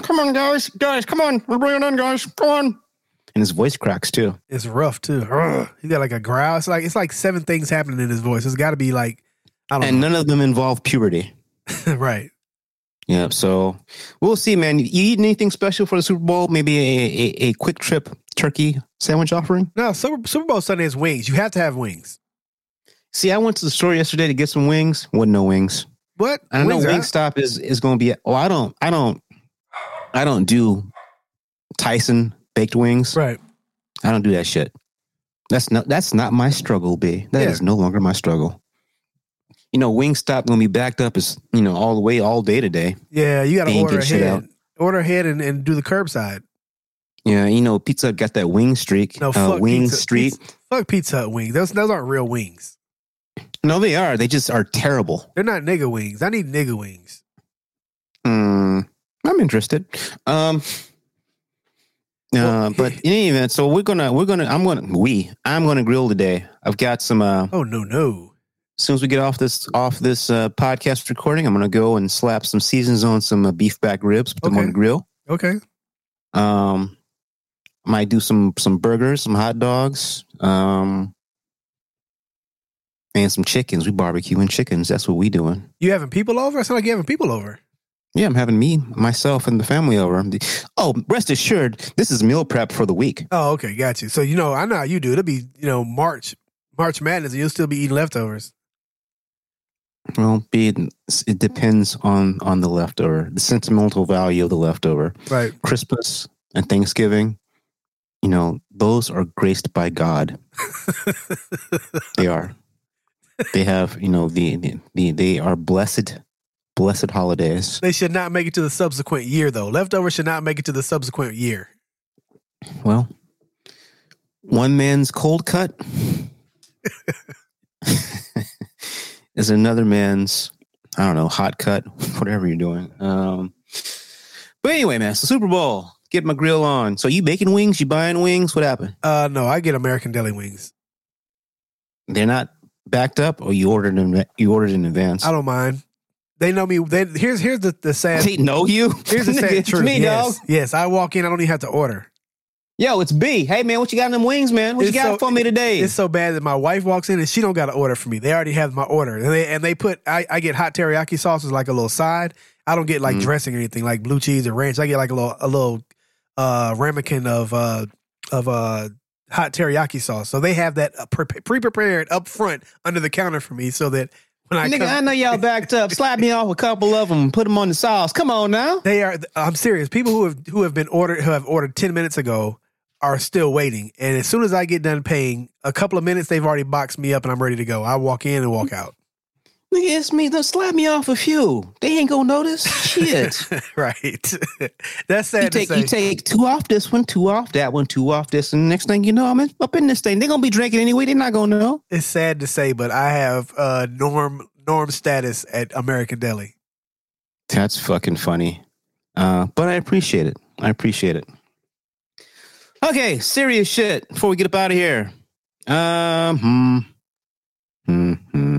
Come on, guys, guys, come on, we're bringing in guys, come on. And his voice cracks too. It's rough too. Ugh. He got like a growl. It's like it's like seven things happening in his voice. It's got to be like I don't And none of them involve puberty. right. Yeah, so we'll see, man. You eat anything special for the Super Bowl? Maybe a, a, a quick trip turkey sandwich offering? No, Super, Super Bowl Sunday is wings. You have to have wings. See, I went to the store yesterday to get some wings. Wasn't no wings. What? I don't Wings know. Wingstop is is going to be. Oh, I don't. I don't. I don't do Tyson baked wings. Right. I don't do that shit. That's not. That's not my struggle, B. That is Yeah. no longer my struggle. You know, Wingstop going to be backed up is you know all the way all day today. Yeah, you got to order ahead. Order ahead and, and do the curbside. Yeah, you know, Pizza got that wing streak. No, uh, fuck wing pizza, street. Pizza, fuck Pizza Hut wings. Those those aren't real wings. No, they are. They just are terrible. They're not nigga wings. I need nigga wings. Mm, I'm interested. Um, uh, but in any event, so we're gonna we're gonna I'm gonna we I'm gonna grill today. I've got some. Uh, Oh no no. as soon as we get off this off this uh, podcast recording, I'm gonna go and slap some seasons on some uh, beef back ribs, put them on Okay. the grill. Okay. Um, might do some some burgers, some hot dogs, um, and some chickens. We barbecuing chickens. That's what we doing. You having people over? It's not like you having people over. Yeah, I'm having me, myself, and the family over. Oh, rest assured, this is meal prep for the week. Oh, okay, got you. So you know, I know how you do. It'll be you know March, March Madness, and you'll still be eating leftovers. Well, be it, it depends on on the leftover, the sentimental value of the leftover. Right. Christmas and Thanksgiving, you know, those are graced by God. they are. They have, you know, the, the the they are blessed, blessed holidays. They should not make it to the subsequent year, though. Leftovers should not make it to the subsequent year. Well, one man's cold cut is another man's, I don't know, hot cut, whatever you're doing. Um, but anyway, man, so Super Bowl, get my grill on. So you making wings? You buying wings? What happened? Uh, no, I get American Deli wings. They're not backed up, or you ordered in you ordered in advance. I don't mind. They know me. They here's here's the the sad. They know you. Here's the sad It's truth. me, yes, dog. yes. I walk in. I don't even have to order. Yo, it's B. Hey man, what you got in them wings, man? What It's you got so- for me today? It's so bad that my wife walks in and she don't got to order for me. They already have my order, and they and they put. I, I get hot teriyaki sauce as like a little side. I don't get like Mhm. dressing or anything like blue cheese or ranch. I get like a little a little uh ramekin of uh of uh hot teriyaki sauce. So they have that uh, pre prepared up front under the counter for me, so that when I Nigga, come, I know y'all backed up. Slap me off a couple of them. Put them on the sauce. Come on now. They are. I'm serious. People who have who have been ordered who have ordered ten minutes ago are still waiting. And as soon as I get done paying, a couple of minutes they've already boxed me up and I'm ready to go. I walk in and walk out. Nigga, it's me. Don't slap me off a few. They ain't gonna notice. Shit. right. That's sad you take to say. you take two off this one, two off that one, two off this, and the next thing you know, I'm up in this thing. They're gonna be drinking anyway. They're not gonna know. it's sad to say, but I have uh, norm norm status at American Deli. That's fucking funny. Uh, but I appreciate it. I appreciate it. Okay, serious shit before we get up out of here. Um, hmm, hmm, hmm.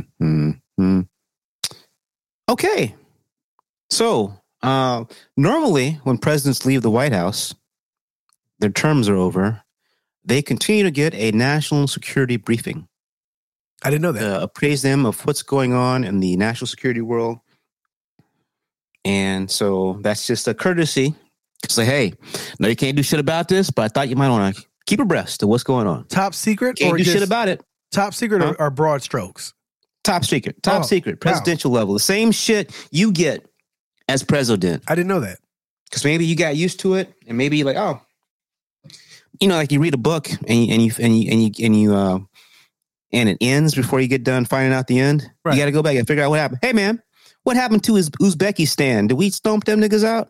Okay. So, uh, normally when presidents leave the White House, their terms are over, they continue to get a national security briefing I didn't know that. uh, appraise them of what's going on in the national security world. And so that's just a courtesy. Say, hey, no, you can't do shit about this, but I thought you might want to keep abreast of what's going on. top secret Can't or do shit about it. top secret Huh? or, or broad strokes? Top secret, top Oh, secret, presidential level. The same shit you get as president. I didn't know that. Because maybe you got used to it, and maybe you're like, oh, you know, like you read a book and you, and you and you and you and you uh, and it ends before you get done finding out the end. Right. You got to go back and figure out what happened. Hey, man, what happened to his Uzbekistan? Did we stomp them niggas out?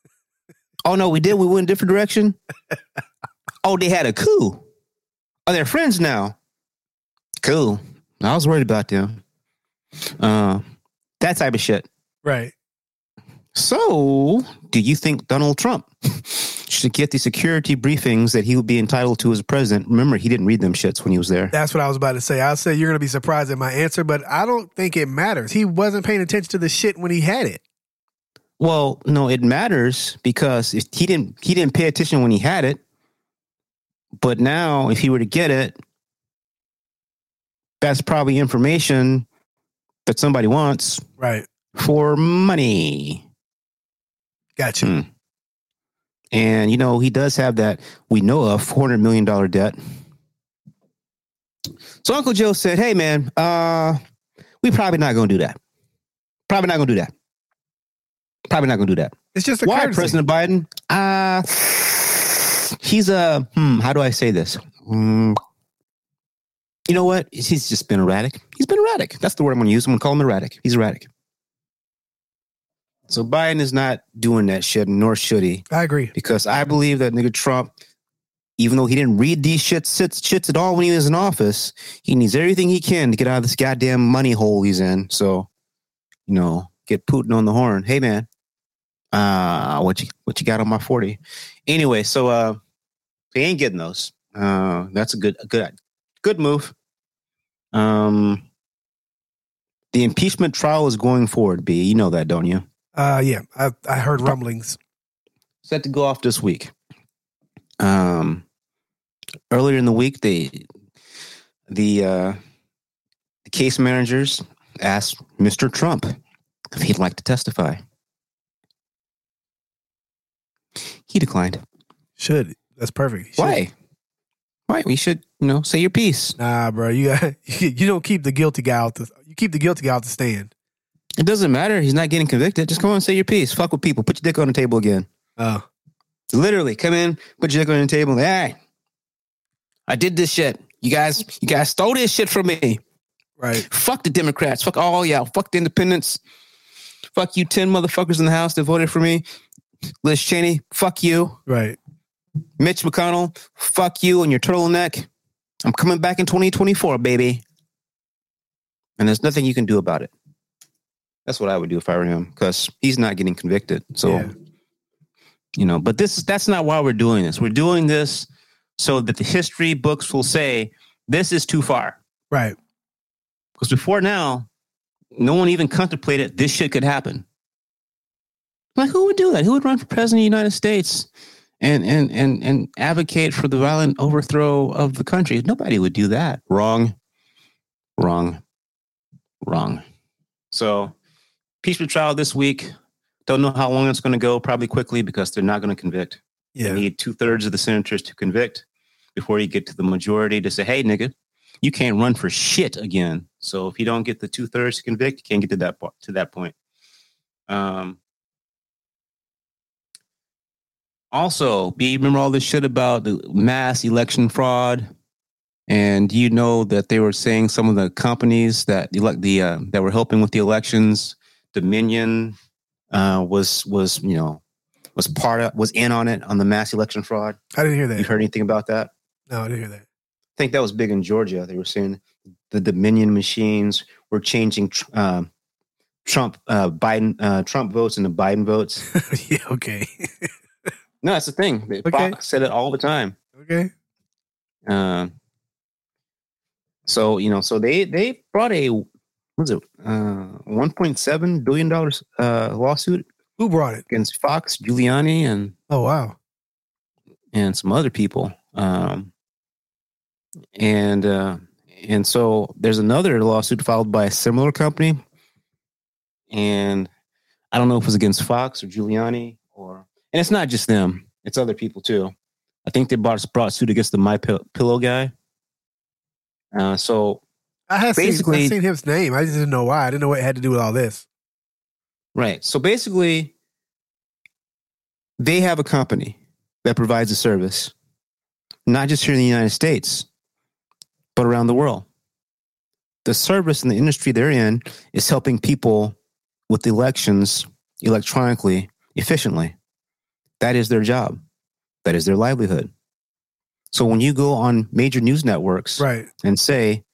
oh no, we did. We went a different direction. oh, they had a coup. Are they friends now? Cool. I was worried about them. Uh, that type of shit. Right. So, do you think Donald Trump should get the security briefings that he would be entitled to as president? Remember, he didn't read them shits when he was there. That's what I was about to say. I said you're going to be surprised at my answer, but I don't think it matters. He wasn't paying attention to the shit when he had it. Well, no, it matters because if he didn't he didn't pay attention when he had it. But now, if he were to get it, that's probably information that somebody wants Right. for money. Gotcha. Hmm. And you know, he does have that we know of four hundred million dollar debt. So Uncle Joe said, Hey man, uh, we probably not gonna do that. Probably not gonna do that. Probably not gonna do that. It's just a Why, courtesy. President Biden? Uh he's a hmm, how do I say this? Hmm. You know what? He's just been erratic. He's been erratic. That's the word I'm gonna use. I'm gonna call him erratic. He's erratic. So Biden is not doing that shit, nor should he I agree. because I believe that nigga Trump, even though he didn't read these shits, shits, shits at all when he was in office, he needs everything he can to get out of this goddamn money hole he's in. So, you know, get Putin on the horn. Hey man, uh, what you what you got on my forty? Anyway, so uh, he ain't getting those. Uh, that's a good a good good move. Um, the impeachment trial is going forward. B, you know that, don't you? Uh, yeah, I, I heard rumblings. set to go off this week. Um, earlier in the week, they the uh, the case managers asked Mr. Trump if he'd like to testify. He declined. Should that's perfect. Should. Why? Why? We should, you know, say your piece. Nah, bro. You got, you don't keep the guilty guy out the You keep the guilty guy off the stand. It doesn't matter. He's not getting convicted. Just come on and say your piece. Fuck with people. Put your dick on the table again. Oh, Literally, come in, put your dick on the table. Hey, I did this shit. You guys, you guys stole this shit from me. right. Fuck the Democrats. Fuck all y'all. Fuck the independents. Fuck you, 10 motherfuckers in the House that voted for me. Liz Cheney, fuck you. Right. Mitch McConnell, fuck you and your turtleneck. I'm coming back in 2024, baby. And there's nothing you can do about it. That's what I would do if I were him, because he's not getting convicted. So, Yeah. you know, but this that's not why we're doing this. We're doing this so that the history books will say this is too far. Right. Because before now, no one even contemplated this shit could happen. Like, who would do that? Who would run for president of the United States and and and and advocate for the violent overthrow of the country? Nobody would do that. Wrong, wrong, wrong. So, peaceful trial this week. Don't know how long it's going to go. Probably quickly because they're not going to convict. Yeah. You need two thirds of the senators to convict before you get to the majority to say, hey, nigga, you can't run for shit again. So if you don't get the two thirds to convict, you can't get to that po- to that point. Um, also, be remember all this shit about the mass election fraud, and you know that they were saying some of the companies that elect the uh, that were helping with the elections, Dominion uh, was was you know was part of was in on it on the mass election fraud. I didn't hear that. You heard anything about that? No, I didn't hear that. I think that was big in Georgia. They were saying the Dominion machines were changing um, Trump uh, Biden uh, Trump votes into Biden votes. yeah. Okay. No, that's the thing. Okay. Fox said it all the time. okay. Uh, so you know, so they they brought a what's it uh, one point seven billion dollars uh, lawsuit Who brought it? against Fox, Giuliani, and Oh wow. and some other people. Um, and uh, and so there's another lawsuit filed by a similar company, and I don't know if it was against Fox or Giuliani or, and it's not just them; it's other people too. I think they brought brought suit against the My Pillow guy. Uh, so I had seen, Basically- I seen his name. I just didn't know why. I didn't know what it had to do with all this. Right. So basically, they have a company that provides a service, not just here in the United States, but around the world. The service and the industry they're in is helping people with elections electronically, efficiently. That is their job, that is their livelihood. So when you go on major news networks, Right. and say,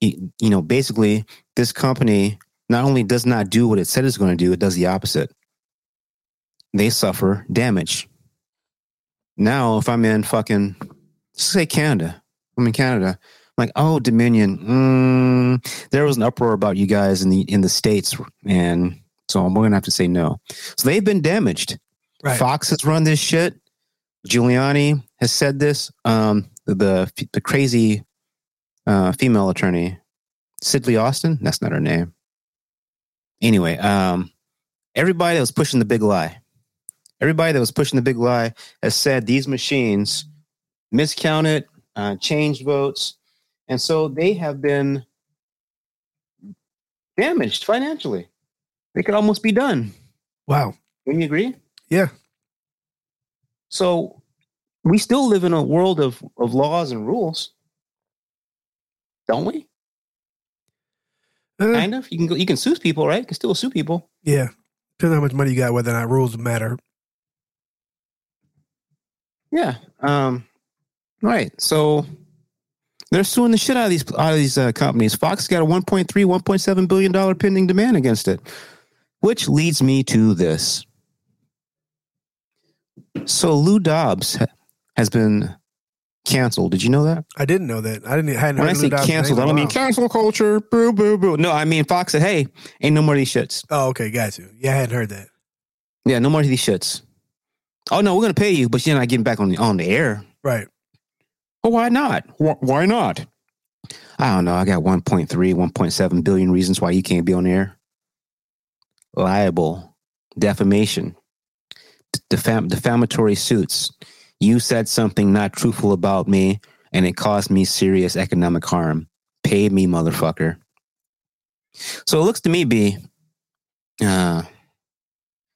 you know, basically, this company not only does not do what it said it's going to do, it does the opposite. They suffer damage. Now, if I'm in fucking, say Canada, I'm in Canada. I'm like, oh, Dominion. Mm, there was an uproar about you guys in the in the states, and so I'm going to have to say no. So they've been damaged. Right. Fox has run this shit. Giuliani has said this. Um, the the, crazy uh, female attorney, Sidley Austin. That's not her name. Anyway, um, everybody that was pushing the big lie, everybody that was pushing the big lie has said these machines miscounted, uh, changed votes, and so they have been damaged financially. They could almost be done. Wow. Wouldn't you agree? Yeah. So we still live in a world of, of laws and rules, don't we? Uh, Kind of. You can go, you can sue people, right? You can still sue people. yeah. Depends on how much money you got, whether or not rules matter. Yeah. Um. Right. So they're suing the shit out of these out of these uh, companies. Fox got a 1.3, 1.7 billion dollar pending demand against it, which leads me to this. So Lou Dobbs has been canceled. Did you know that? I didn't know that. I didn't. I hadn't When I say canceled, I don't mean cancel culture. Boo, boo, boo. No, I mean Fox said, "Hey, ain't no more of these shits. Oh, okay, got you. Yeah, I hadn't heard that. Yeah, no more of these shits. Oh no, we're gonna pay you, but you're not getting back on the on the air. Right. Well, why not? Wh- Why not? I don't know. I got 1.3, 1.7 billion reasons why you can't be on the air. Liable, defamation, defam- defamatory suits. You said something not truthful about me, and it caused me serious economic harm. Pay me, motherfucker. So it looks to me, B, uh,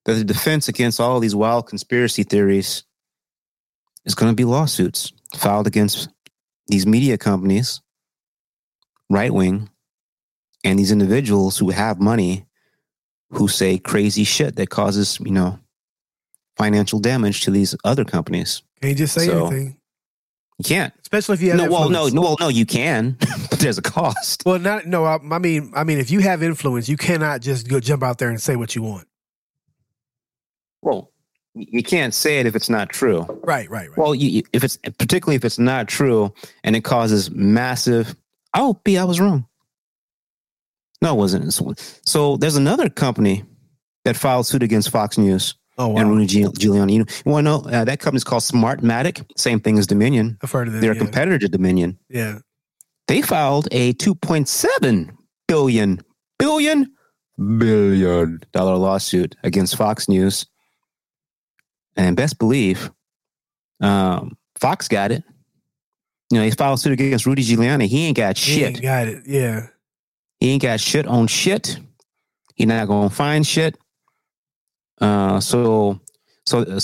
that the defense against all these wild conspiracy theories is going to be lawsuits filed against these media companies, right wing, and these individuals who have money who say crazy shit that causes, you know, financial damage to these other companies. Can't you just say So- anything, You can't. especially if you have No, well, no, influence. no, well, no, you can, but there's a cost. Well, not no. I, I mean, I mean, if you have influence, you cannot just go jump out there and say what you want. Well, you can't say it if it's not true. Right, right, right. Well, you, if it's particularly if it's not true and it causes massive. Oh, B, I was wrong. No, it wasn't. So there's another company that filed suit against Fox News oh wow. and Rudy Giul- Giuliani. You, you want to know uh, that company's called Smartmatic. Same thing as Dominion. I've heard of them. They're a competitor to Dominion. yeah. They filed a 2.7 billion billion billion dollar lawsuit against Fox News. And best believe, um, Fox got it. You know, he filed suit against Rudy Giuliani. He ain't got He shit. ain't got it. Yeah. He ain't got shit on shit. He not gonna find shit. Uh, so so uh,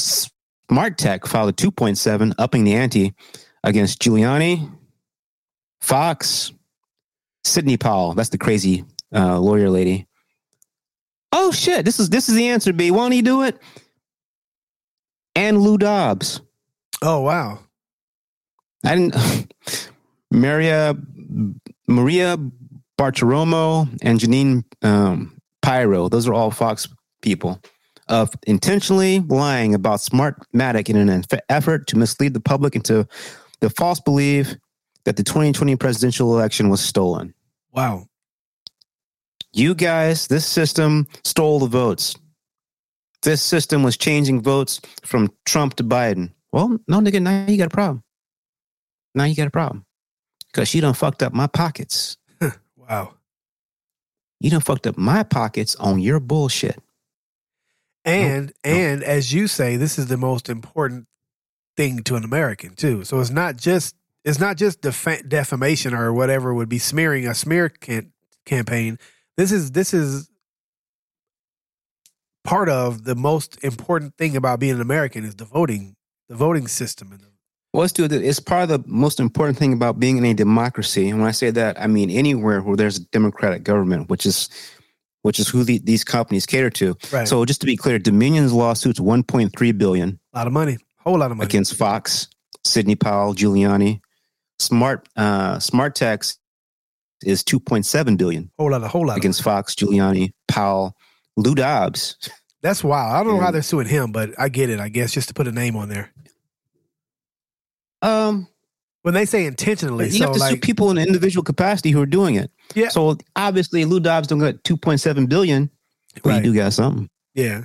Smartmatic filed a 2.7, upping the ante against Giuliani, Fox, Sidney Powell. That's the crazy uh, lawyer lady. Oh shit! This is this is the answer. B. Won't he do it? And Lou Dobbs. Oh wow. I didn't. Maria Maria Bartiromo and Jeanine um, Pirro. Those are all Fox people. Of intentionally lying about Smartmatic in an effort to mislead the public into the false belief that the 2020 presidential election was stolen. Wow. You guys, this system stole the votes. This system was changing votes from Trump to Biden. Well, no, nigga, now you got a problem. Now you got a problem. Because you done fucked up my pockets. Wow. You done fucked up my pockets on your bullshit. And and as you say, this is the most important thing to an American too. So it's not just it's not just defa- defamation or whatever would be smearing a smear can- campaign. This is this is part of the most important thing about being an American is the voting the voting system and the, Well, let's do it. It's part of the most important thing about being in a democracy. And when I say that, I mean anywhere where there's a democratic government, which is which is who the, these companies cater to. right. So just to be clear, Dominion's lawsuit's 1.3 billion. a lot of money, whole lot of money. against Fox, Sidney Powell, Giuliani. Smart uh, Smartmatic is 2.7 billion whole lot of whole lot. Against Fox, Giuliani, Powell, Lou Dobbs. That's wild. I don't know how they're suing him, but I get it. I guess just to put a name on there. Um, When they say intentionally, you so have to sue people in an individual capacity who are doing it. Yeah. So obviously, Lou Dobbs don't got 2.7 billion. But Right. you do got something. yeah.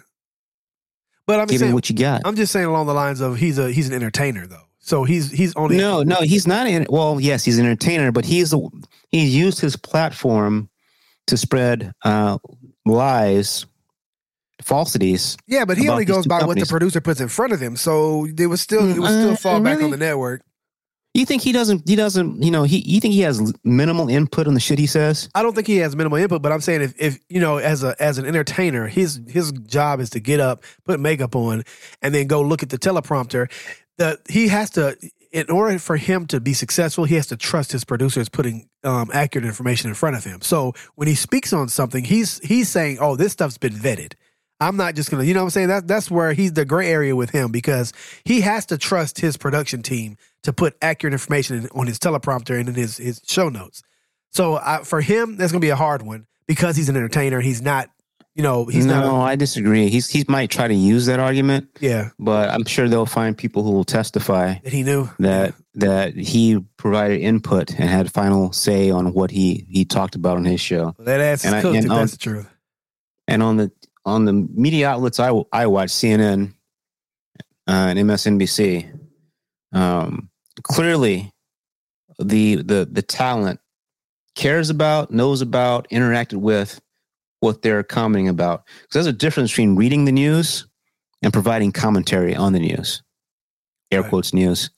But I'm Give saying, what you got. I'm just saying along the lines of he's a he's an entertainer though. So he's he's only No, no, he's not. In, well, yes, he's an entertainer, but he's a, he's used his platform to spread uh, lies, falsities. yeah, but he only goes by what the producer puts in front of him. So they would still it was still Uh, fall back really? on the network. You think he doesn't? He doesn't. You know, he. You think he has minimal input on the shit he says? I don't think he has minimal input, but I'm saying if, if you know as a as an entertainer, his his job is to get up, put makeup on, and then go look at the teleprompter. The he has to in order for him to be successful, he has to trust his producers putting um, accurate information in front of him. So when he speaks on something, he's he's saying, "Oh, this stuff's been vetted." I'm not just gonna, you know, what I'm saying that that's where he's the gray area with him because he has to trust his production team to put accurate information in, on his teleprompter and in his his show notes. So I, for him, that's gonna be a hard one because he's an entertainer. He's not, you know, he's no, not. I disagree. He's he might try to use that argument, Yeah, but I'm sure they'll find people who will testify that he knew that that he provided input and had final say on what he he talked about on his show. Well, that ass is And I- cooked. and if on- that's the truth. And on the on the media outlets I I watch CNN uh, and MSNBC, um, clearly the the the talent cares about, knows about, interacted with what they're commenting about. Because there's a difference between reading the news and providing commentary on the news, air Right. quotes news.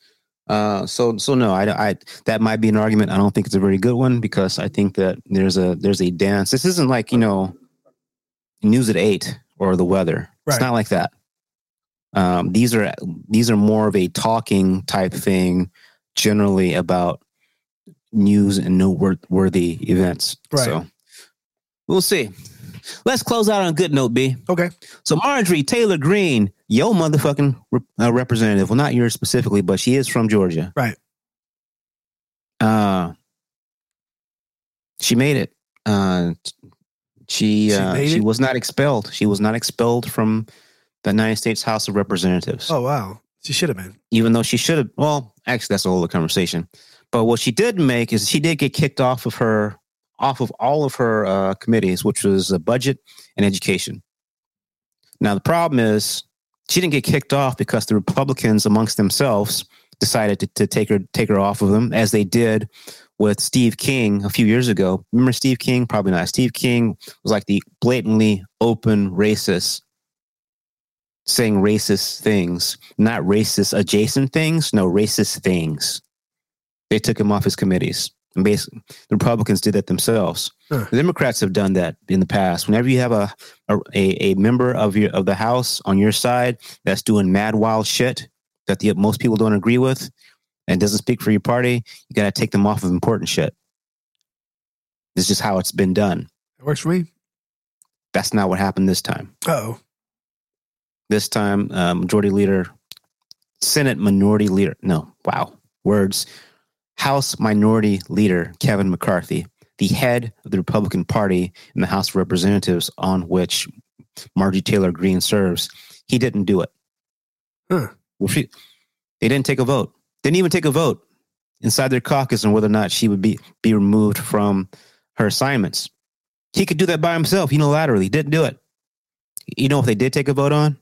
Uh, so so no, I, I that might be an argument. I don't think it's a very good one because I think that there's a there's a dance. This isn't like you know news at eight or the weather. It's not like that. Um, these are these are more of a talking type thing, generally about news and noteworthy events. Right. So we'll see. Let's close out on a good note, B. Okay. So Marjorie Taylor Greene, yo motherfucking rep- uh, representative. Well, not yours specifically, but she is from Georgia. Right. Uh, she made it. Uh, she She uh, she was not expelled. She was not expelled from the United States House of Representatives, Oh wow, she should have been. even though she should have. Well, actually, that's a whole other conversation. But what she did make is she did get kicked off of her off of all of her uh, committees, which was uh, budget and education. Now the problem is she didn't get kicked off because the Republicans amongst themselves decided to, to take her take her off of them, as they did with Steve King a few years ago. Remember Steve King? Probably not. Steve King was like the blatantly open racist, saying racist things, not racist adjacent things, no racist things. They took him off his committees. And basically, the Republicans did that themselves. Huh. The Democrats have done that in the past. Whenever you have a, a a member of your of the House on your side that's doing mad wild shit that the most people don't agree with and doesn't speak for your party, you got to take them off of important shit. This is just how it's been done. It works for me. That's not what happened this time. Oh, This time, uh, Majority Leader, Senate Minority Leader, no, wow, words, House Minority Leader Kevin McCarthy, the head of the Republican Party in the House of Representatives, on which Margie Taylor Greene serves, he didn't do it. Huh. Well, she, they didn't take a vote. Didn't even take a vote inside their caucus on whether or not she would be be removed from her assignments. He could do that by himself unilaterally. Didn't do it. You know what they did take a vote on?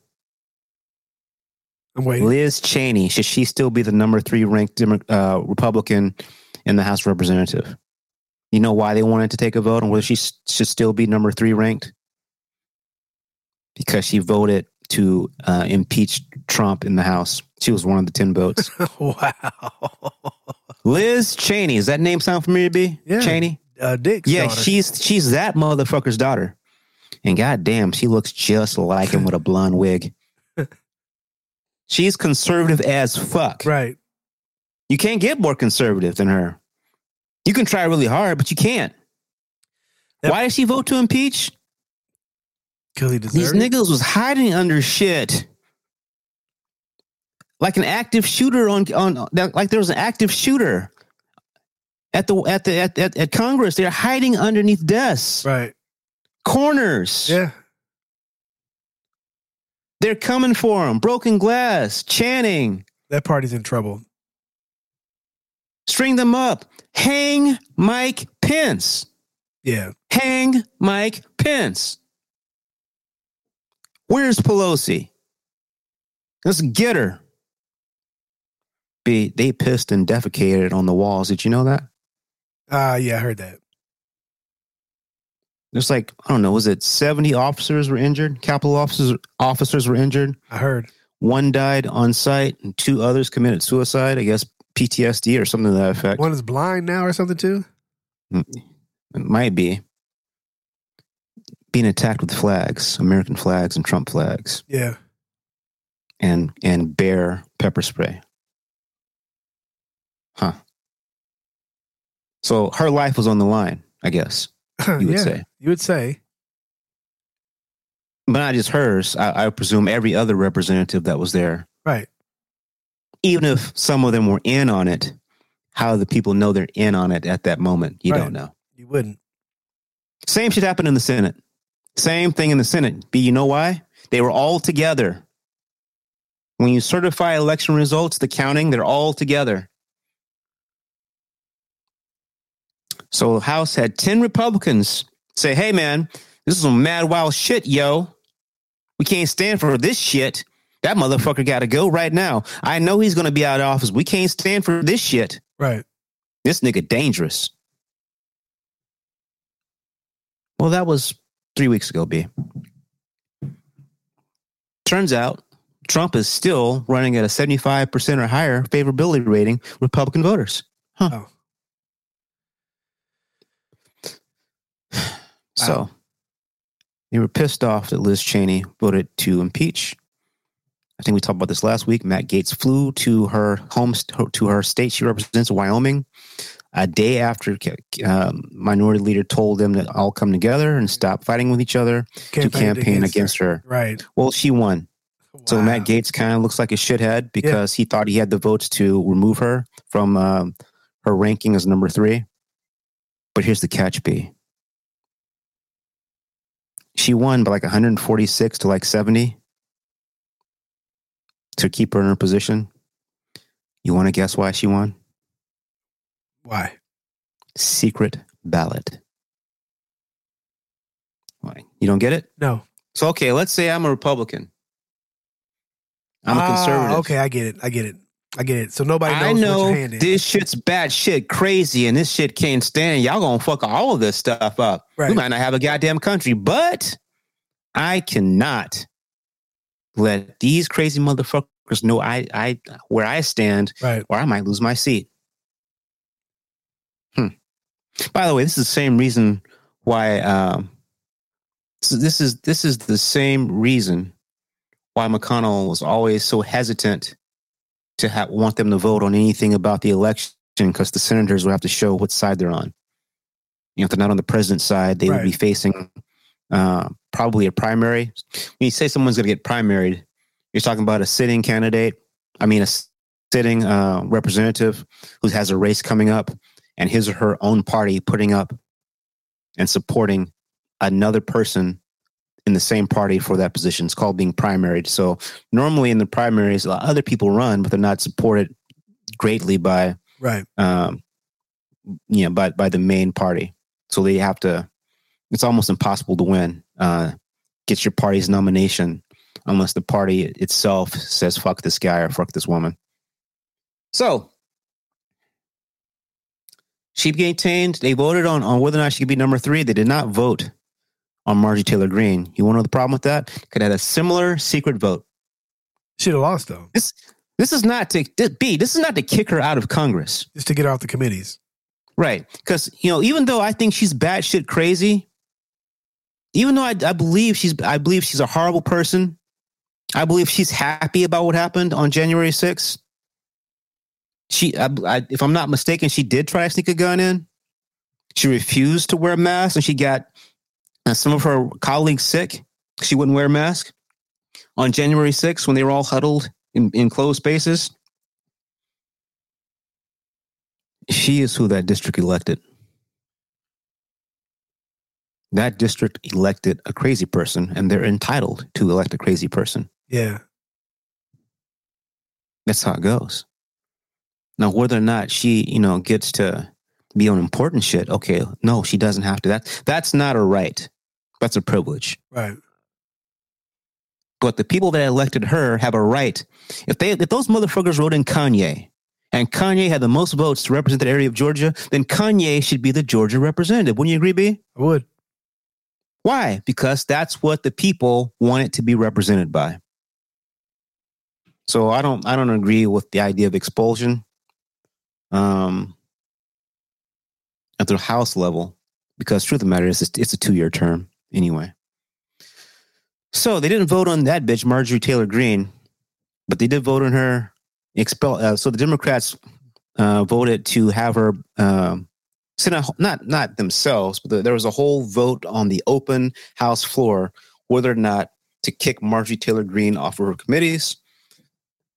I'm waiting. Liz Cheney. Should she still be the number three ranked uh, Republican in the House of Representative? You know why they wanted to take a vote on whether she should still be number three ranked? Because she voted to uh, impeach Trump in the House. She was one of the 10 votes. wow. Liz Cheney. Does that name sound familiar, to B? Yeah. Cheney? Uh, Dick's Yeah, daughter. she's she's that motherfucker's daughter. And goddamn, she looks just like him with a blonde wig. She's conservative as fuck. right. You can't get more conservative than her. You can try really hard, but you can't. Why did she vote to impeach? Because he These deserved it. niggas was hiding under shit. Like an active shooter on on like there was an active shooter at the at the at, at, at Congress. They're hiding underneath desks, Right. corners. Yeah. They're coming for him. Broken glass, Channing, That party's in trouble. string them up. Hang Mike Pence. Yeah. Hang Mike Pence. Where's Pelosi? Let's get her. They pissed and defecated on the walls. Did you know that? Ah, yeah, I heard that. There's like I don't know. Was it seventy officers were injured? Capitol officers officers were injured. I heard. One died on site, and two others committed suicide. I guess PTSD or something to that effect. One is blind now or something too. It might be being attacked with flags, American flags and Trump flags, Yeah. and and bear pepper spray. Huh. So her life was on the line, I guess you would yeah. say, You would say. but not just hers. I, I presume every other representative that was there, Right. even if some of them were in on it. How the people know they're in on it at that moment? You Right. don't know. You wouldn't. Same shit happened in the Senate. Same thing in the Senate. B, you know why? They were all together. When you certify election results, the counting, they're all together. So the House had 10 Republicans say, hey, man, this is some mad wild shit, yo. We can't stand for this shit. That motherfucker got to go right now. I know he's going to be out of office. We can't stand for this shit. Right. This nigga dangerous. Well, that was three weeks ago, B. Turns out Trump is still running at a 75% or higher favorability rating with Republican voters. Huh. Oh. So Wow. they were pissed off that Liz Cheney voted to impeach. I think we talked about this last week. Matt Gaetz flew to her home, to her state she represents, Wyoming, a day after um, minority leader told them to all come together and stop fighting with each other to campaign against her. Right. Well, she won. So Matt Gaetz kind of looks like a shithead because he thought he had the votes to remove her from um, her ranking as number three. But here's the catch, B. She won by like 146 to like 70 to keep her in her position. You want to guess why she won? Why? Secret ballot. Why? You don't get it? No. So, okay, let's say I'm a Republican. I'm a Ah, conservative. Okay, I get it. I get it. I get it. So nobody knows I what know your hand is. this shit's bad shit, crazy, and this shit can't stand. Y'all gonna fuck all of this stuff up. Right. We might not have a goddamn country, but I cannot let these crazy motherfuckers know I, I where I stand, Right. or I might lose my seat. By the way, this is the same reason why. Um, so this is this is the same reason why McConnell was always so hesitant to ha- want them to vote on anything about the election because the senators would have to show what side they're on. You know, if they're not on the president's side, they would be facing uh, probably a primary. When you say someone's going to get primaried, you're talking about a sitting candidate. I mean, a sitting uh, representative who has a race coming up, and his or her own party putting up and supporting another person in the same party for that position. It's called being primaried. So normally in the primaries, a lot- other people run, but they're not supported greatly by Right. um, you know by by the main party. So they have to. It's almost impossible to win. Uh, get your party's nomination unless the party itself says "fuck this guy" or "fuck this woman." So she maintained they voted on on whether or not she could be number three. They did not vote on Margie Taylor Greene. You want to know the problem with that? Could have had a similar secret vote. She'd have lost though, This this is not to this- B. This is not to kick her out of Congress. just to get her off the committees. Right. Because, you know, even though I think she's batshit crazy, even though I, I believe she's I believe she's a horrible person, I believe she's happy about what happened on January 6th. She, I, I, if I'm not mistaken, she did try to sneak a gun in. She refused to wear a mask, and she got uh, some of her colleagues sick. She wouldn't wear a mask on January 6th when they were all huddled in, in closed spaces. She is who that district elected. That district elected a crazy person, and they're entitled to elect a crazy person. Yeah. That's how it goes. Now, whether or not she, you know, gets to be on important shit, okay, no, she doesn't have to. That that's not a right. That's a privilege. Right. But the people that elected her have a right. If they if those motherfuckers wrote in Kanye, and Kanye had the most votes to represent that area of Georgia, then Kanye should be the Georgia representative. Wouldn't you agree, B? I would. Why? Because that's what the people want it to be represented by. So I don't I don't agree with the idea of expulsion. Um at the House level, because truth of the matter is it's, a two year term anyway. So they didn't vote on that bitch, Marjorie Taylor Greene, but they did vote on her expel. Uh, so the Democrats uh, voted to have her on, not not themselves, but the, there was a whole vote on the open House floor whether or not to kick Marjorie Taylor Greene off of her committees.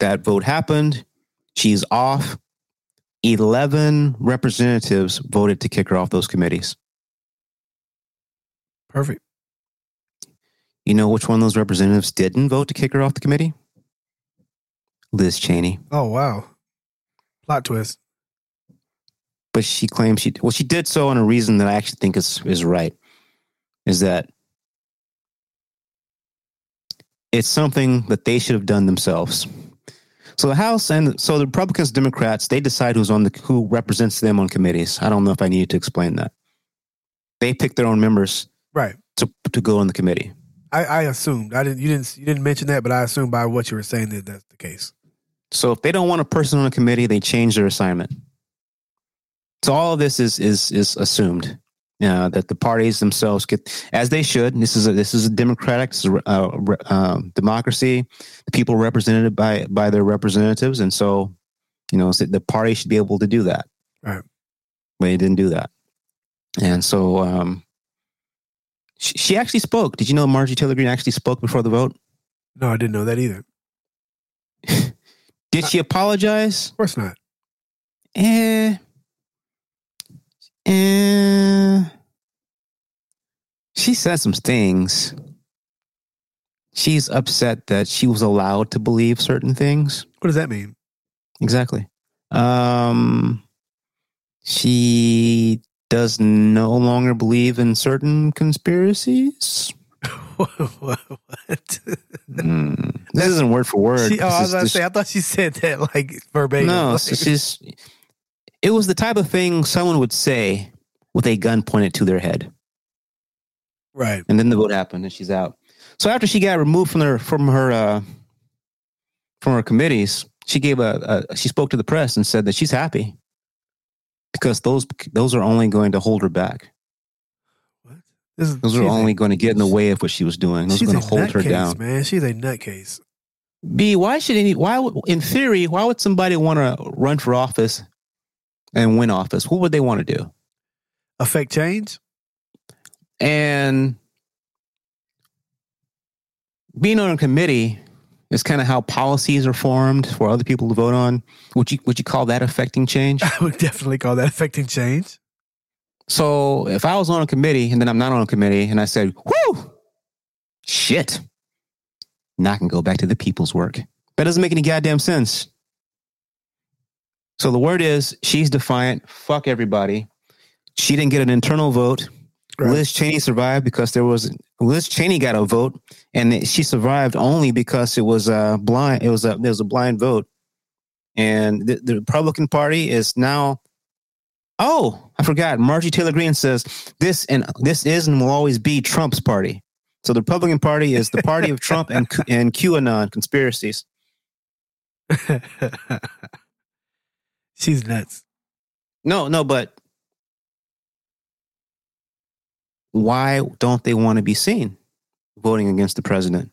That vote happened. She's off. 11 representatives voted to kick her off those committees. Perfect. You know which one of those representatives didn't vote to kick her off the committee? Liz Cheney. Oh wow. Plot twist. But she claims she well, she did so on a reason that I actually think is is right. Is that it's something that they should have done themselves. So the House and so the Republicans, Democrats, they decide who's on the who represents them on committees. I don't know if I needed to explain that. They pick their own members Right. to to go on the committee. I, I assumed. I didn't. You didn't. You didn't mention that, but I assumed by what you were saying that that's the case. So if they don't want a person on a committee, they change their assignment. So all of this is is is assumed uh, that the parties themselves get, as they should. This is a this is a democratic uh, uh, democracy. The people represented by by their representatives, and so you know the party should be able to do that. Right. But they didn't do that, and so um, she, she actually spoke. Did you know Marjorie Taylor Greene actually spoke before the vote? No, I didn't know that either. Did she apologize? Of course not. Eh. Eh. She said some things. She's upset that she was allowed to believe certain things. What does that mean? Exactly. Um, she does no longer believe in certain conspiracies. what? Mm, this isn't word for word. She, oh, I was about to say. I thought she said that like verbatim. No, Like, it's just it was the type of thing someone would say with a gun pointed to their head, right. and then the vote happened, and she's out. So after she got removed from her from her uh, from her committees, she gave a, a she spoke to the press and said that she's happy because those those are only going to hold her back. What? This is, Those are she's a- only going to get in the way of what she was doing. Those are going to hold her nutcase, down. man. She's a nutcase. B, why should any why would- in theory, why would somebody want to run for office and win office? What would they want to do? Affect change? And being on a committee is kind of how policies are formed for other people to vote on. Would you would you call that affecting change? I would definitely call that affecting change. so if I was on a committee and then I'm not on a committee and I said, "Whoo, shit," now I can go back to the people's work. That doesn't make any goddamn sense. So the word is she's defiant. Fuck everybody. She didn't get an internal vote. Right. Liz Cheney survived because there was Liz Cheney got a vote, and she survived only because it was a blind. It was a there was a blind vote, and the, the Republican Party is now. Oh, I forgot. Marjorie Taylor Greene says this and this is and will always be Trump's party. So the Republican Party is the party of Trump and and QAnon conspiracies. She's nuts. No, no, but why don't they want to be seen voting against the president?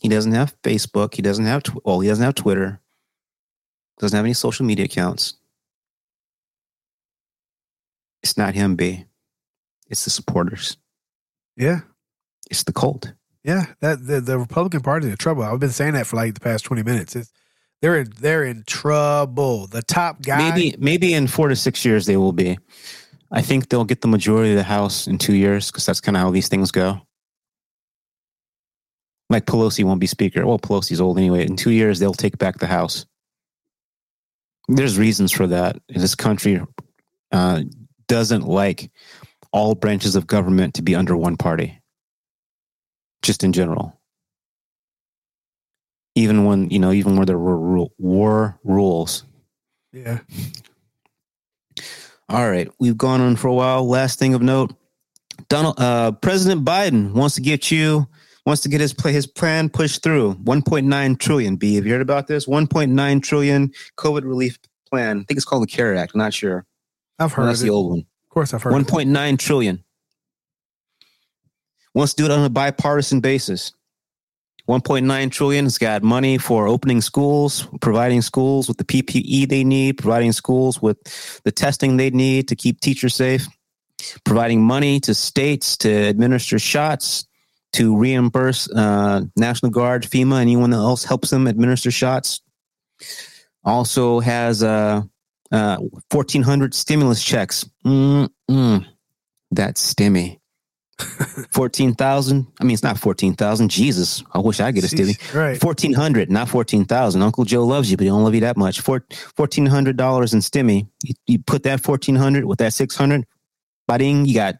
He doesn't have Facebook. He doesn't have tw- well, he doesn't have Twitter. Doesn't have any social media accounts. It's not him, B. It's the supporters. Yeah. It's the cult. Yeah. That the, the Republican Party is in trouble. I've been saying that for like the past 20 minutes. It's, they're in they're in trouble. The top guy Maybe maybe in four to six years they will be. I think they'll get the majority of the House in two years because that's kind of how these things go. Like Pelosi won't be Speaker. Well, Pelosi's old anyway. In two years, they'll take back the House. There's reasons for that. This country uh, doesn't like all branches of government to be under one party, just in general. Even when you know, even where there were war rules, Yeah. All right, we've gone on for a while. Last thing of note, Donald uh, President Biden wants to get you wants to get his play his plan pushed through. 1.9 trillion. B, have you heard about this? 1.9 trillion COVID relief plan. I think it's called the CARE Act. I'm not sure. I've heard that's of the it. old one. Of course I've heard 1.9 trillion. Wants to do it on a bipartisan basis. 1.9 trillion has got money for opening schools, providing schools with the PPE they need, providing schools with the testing they need to keep teachers safe, providing money to states to administer shots, to reimburse uh, National Guard, FEMA, anyone else helps them administer shots. Also has uh, uh, 1,400 stimulus checks. Mm-mm. That's stimmy. 14,000. I mean, it's not 14,000. Jesus, I wish I get a stimmy. Right. 1400 not 14,000. Uncle Joe loves you, but he don't love you that much. Four, $1,400 in stimmy. You, you put that 1400 with that 600, bing, you got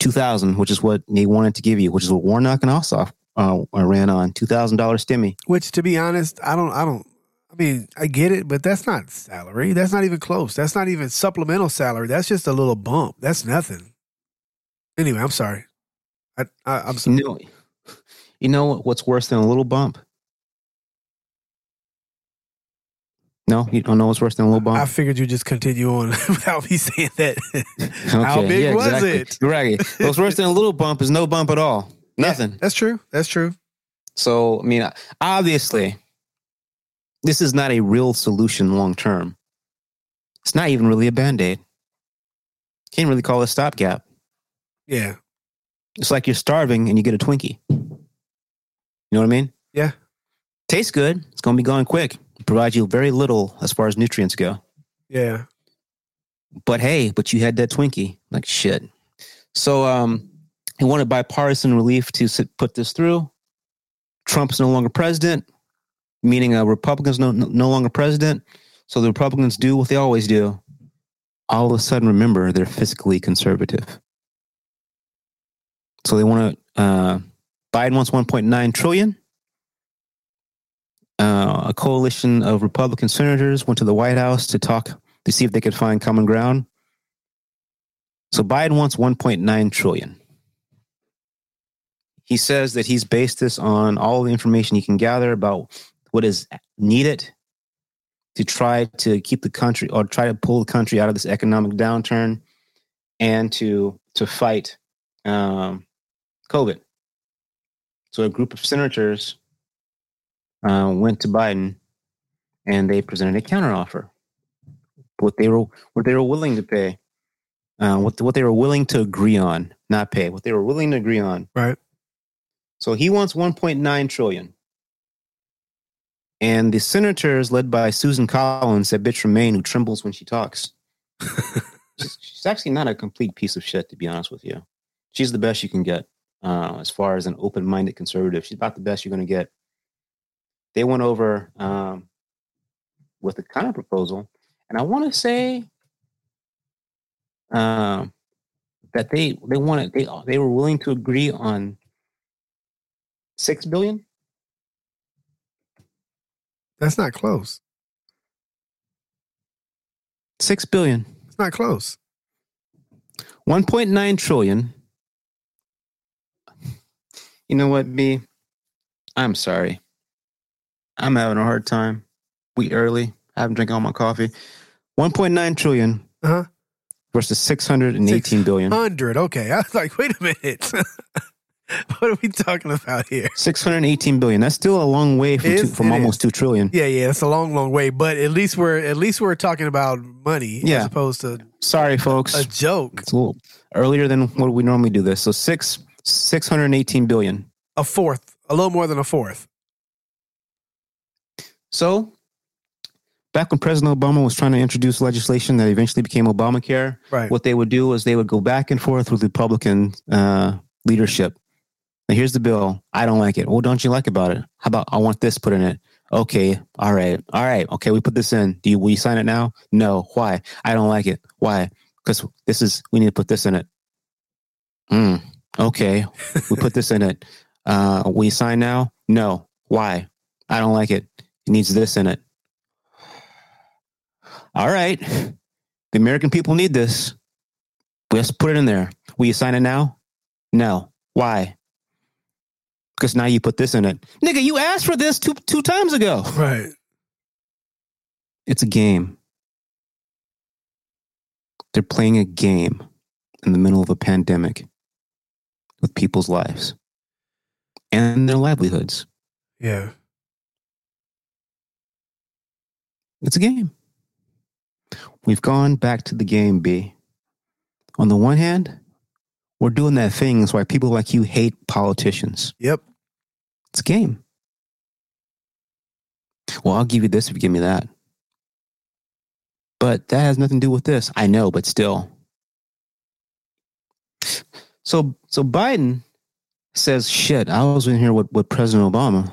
2,000, which is what they wanted to give you, which is what Warnock and Ossoff uh, ran on. $2,000 stimmy. Which to be honest, I don't I don't I mean, I get it, but that's not salary. That's not even close. That's not even supplemental salary. That's just a little bump. That's nothing. Anyway, I'm sorry. I, I I'm sorry. No, You know what's worse than a little bump? No, you don't know what's worse than a little bump. I figured you just continue on without me saying that. How big yeah, was exactly. it? Right. What's worse than a little bump is no bump at all. Nothing. That's true. That's true. So, I mean, obviously, this is not a real solution long term. It's not even really a band aid. Can't really call it a stopgap. Yeah. It's like you're starving and you get a Twinkie. You know what I mean? Yeah. Tastes good. It's going to be gone quick. Provides you very little as far as nutrients go. Yeah. But hey, but you had that Twinkie. Like shit. So, um, he wanted bipartisan relief to sit, put this through. Trump's no longer president, meaning a Republicans no, no no longer president. So the Republicans do what they always do. All of a sudden, remember they're fiscally conservative. So they want to. Uh, Biden wants 1.9 trillion. Uh, a coalition of Republican senators went to the White House to talk to see if they could find common ground. So Biden wants 1.9 trillion. He says that he's based this on all the information he can gather about what is needed to try to keep the country or try to pull the country out of this economic downturn and to to fight um, COVID. So a group of senators uh, went to Biden and they presented a counteroffer. What they were what they were willing to pay, uh, what what they were willing to agree on, not pay. What they were willing to agree on. Right. So he wants 1.9 trillion. And the senators, led by Susan Collins, that bitch from Maine who trembles when she talks. she's, she's actually not a complete piece of shit, to be honest with you. She's the best you can get uh, as far as an open minded conservative. She's about the best you're going to get. They went over um, with a kind of proposal. And I want to say um, that they they wanted they they were willing to agree on six billion. That's not close. Six billion. It's not close. 1.9 trillion. You know what, B? I'm sorry. I'm having a hard time. We early. I haven't drank all my coffee. 1.9 trillion Uh-huh. versus 618 billion. Hundred. Okay. I was like, wait a minute. what are we talking about here? 618 billion. That's still a long way from, It two, from almost 2 trillion. Yeah, yeah, it's a long, long way, but at least we're at least we're talking about money Yeah. as opposed to Sorry, folks. a joke. It's a little earlier than what we normally do this. So six 618 billion. A fourth, a little more than a fourth. So, back when President Obama was trying to introduce legislation that eventually became Obamacare, Right. what they would do is they would go back and forth with Republican uh, leadership. Now, here's the bill. I don't like it. What don't you like about it? How about I want this put in it? Okay. All right. All right. Okay. We put this in. Do you will you sign it now? No. Why? I don't like it. Why? Because this is we need to put this in it. Hmm. Okay. we put this in it. Uh, you sign now? No. Why? I don't like it. It needs this in it. All right. The American people need this. Let's put it in there. Will you sign it now? No. Why? Because now you put this in it. Nigga, you asked for this two two times ago. Right. It's a game. They're playing a game in the middle of a pandemic with people's lives and their livelihoods. Yeah. It's a game. We've gone back to the game, B. On the one hand, we're doing that thing that's why people like you hate politicians. Yep. It's a game. Well, I'll give you this if you give me that. But that has nothing to do with this. I know, but still. So so Biden says, shit, I was in here with, with President Obama.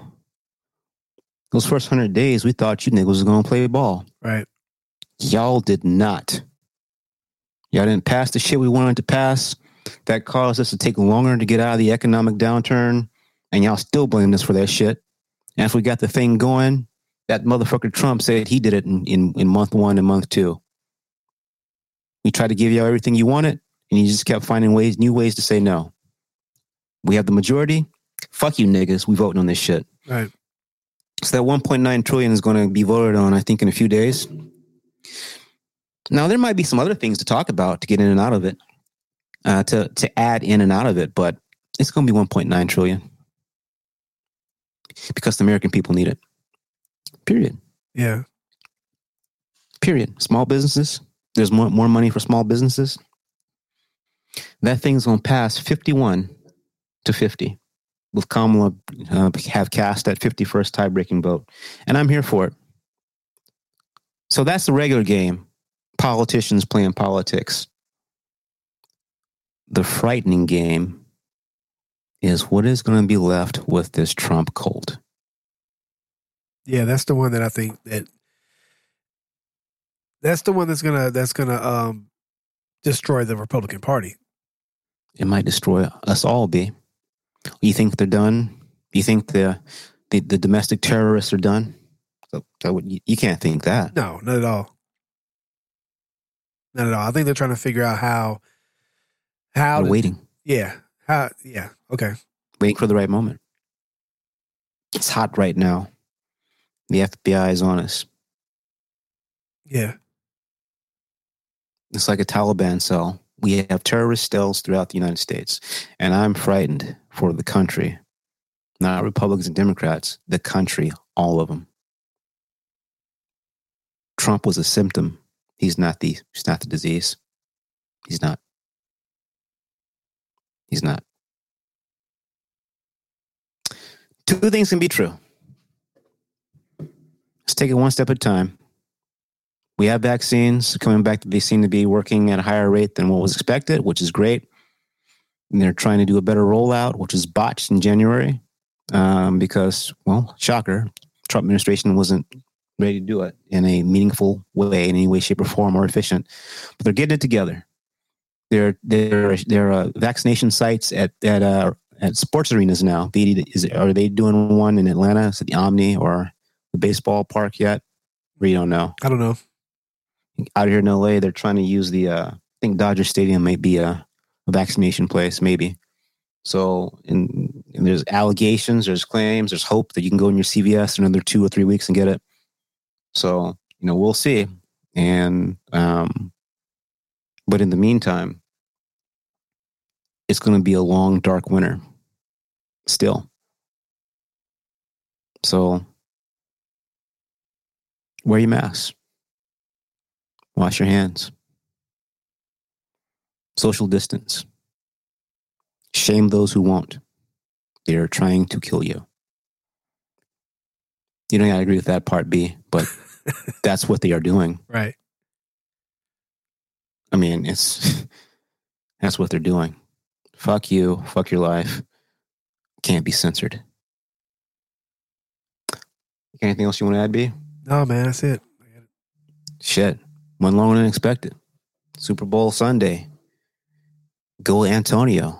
Those first hundred days, we thought you niggas was gonna play ball. Right. Y'all did not. Y'all didn't pass the shit we wanted to pass. That caused us to take longer to get out of the economic downturn. And y'all still blame us for that shit. And if we got the thing going, that motherfucker Trump said he did it in, in, in month one and month two. We tried to give y'all everything you wanted, and you just kept finding ways, new ways to say no. We have the majority. Fuck you niggas. We voting on this shit. Right. So that 1.9 trillion is going to be voted on, I think, in a few days. Now there might be some other things to talk about to get in and out of it, uh, to to add in and out of it, but it's going to be 1.9 trillion because the American people need it. Period. Yeah. Period. Small businesses. There's more more money for small businesses. That thing's going to pass 51 to 50 with Kamala uh, have cast that 51st tie breaking vote. And I'm here for it. So that's the regular game. Politicians playing politics. The frightening game is what is going to be left with this Trump cult. Yeah, that's the one that I think that that's the one that's gonna that's gonna um destroy the Republican Party. It might destroy us all, B. You think they're done? You think the the, the domestic terrorists are done? So, so you, you can't think that. No, not at all. Not at all. I think they're trying to figure out how how They're to- waiting, Yeah. How yeah. Okay. waiting for the right moment. It's hot right now. The FBI is on us. Yeah. It's like a Taliban cell. We have terrorist cells throughout the United States, and I'm frightened for the country, not Republicans and Democrats, the country, all of them. Trump was a symptom. He's not the. He's not the disease. He's not. He's not. Two things can be true. Let's take it one step at a time. We have vaccines coming back. They seem to be working at a higher rate than what was expected, which is great. And they're trying to do a better rollout, which is botched in January um, because, well, shocker, Trump administration wasn't ready to do it in a meaningful way, in any way, shape, or form, or efficient. But they're getting it together. There, there, there are vaccination sites at at uh, at sports arenas now. Is are they doing one in Atlanta? Is it the Omni or the baseball park yet? We don't know I don't know. Out here in LA, they're trying to use the uh, I think Dodger Stadium might be a, a vaccination place, maybe. So, and, and there's allegations, there's claims, there's hope that you can go in your CVS in another two or three weeks and get it. So, you know, we'll see. And, um, but in the meantime, it's going to be a long, dark winter still. So, wear your masks. Wash your hands. Social distance. Shame those who won't. They are trying to kill you. You know, I agree with that part B, but that's what they are doing. Right. I mean, it's that's what they're doing. Fuck you, fuck your life. Can't be censored. Anything else you want to add, B? No, man, that's it. Shit. Went longer than expected. Super Bowl Sunday. Go Antonio.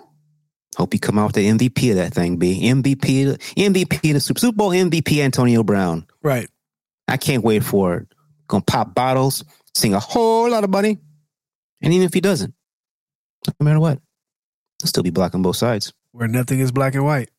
Hope you come out with the MVP of that thing, B. MVP, MVP, the Super Super Bowl MVP, Antonio Brown. Right. I can't wait for it. Gonna pop bottles, sing a whole lot of money. And even if he doesn't, no matter what, he'll still be black on both sides. Where nothing is black and white.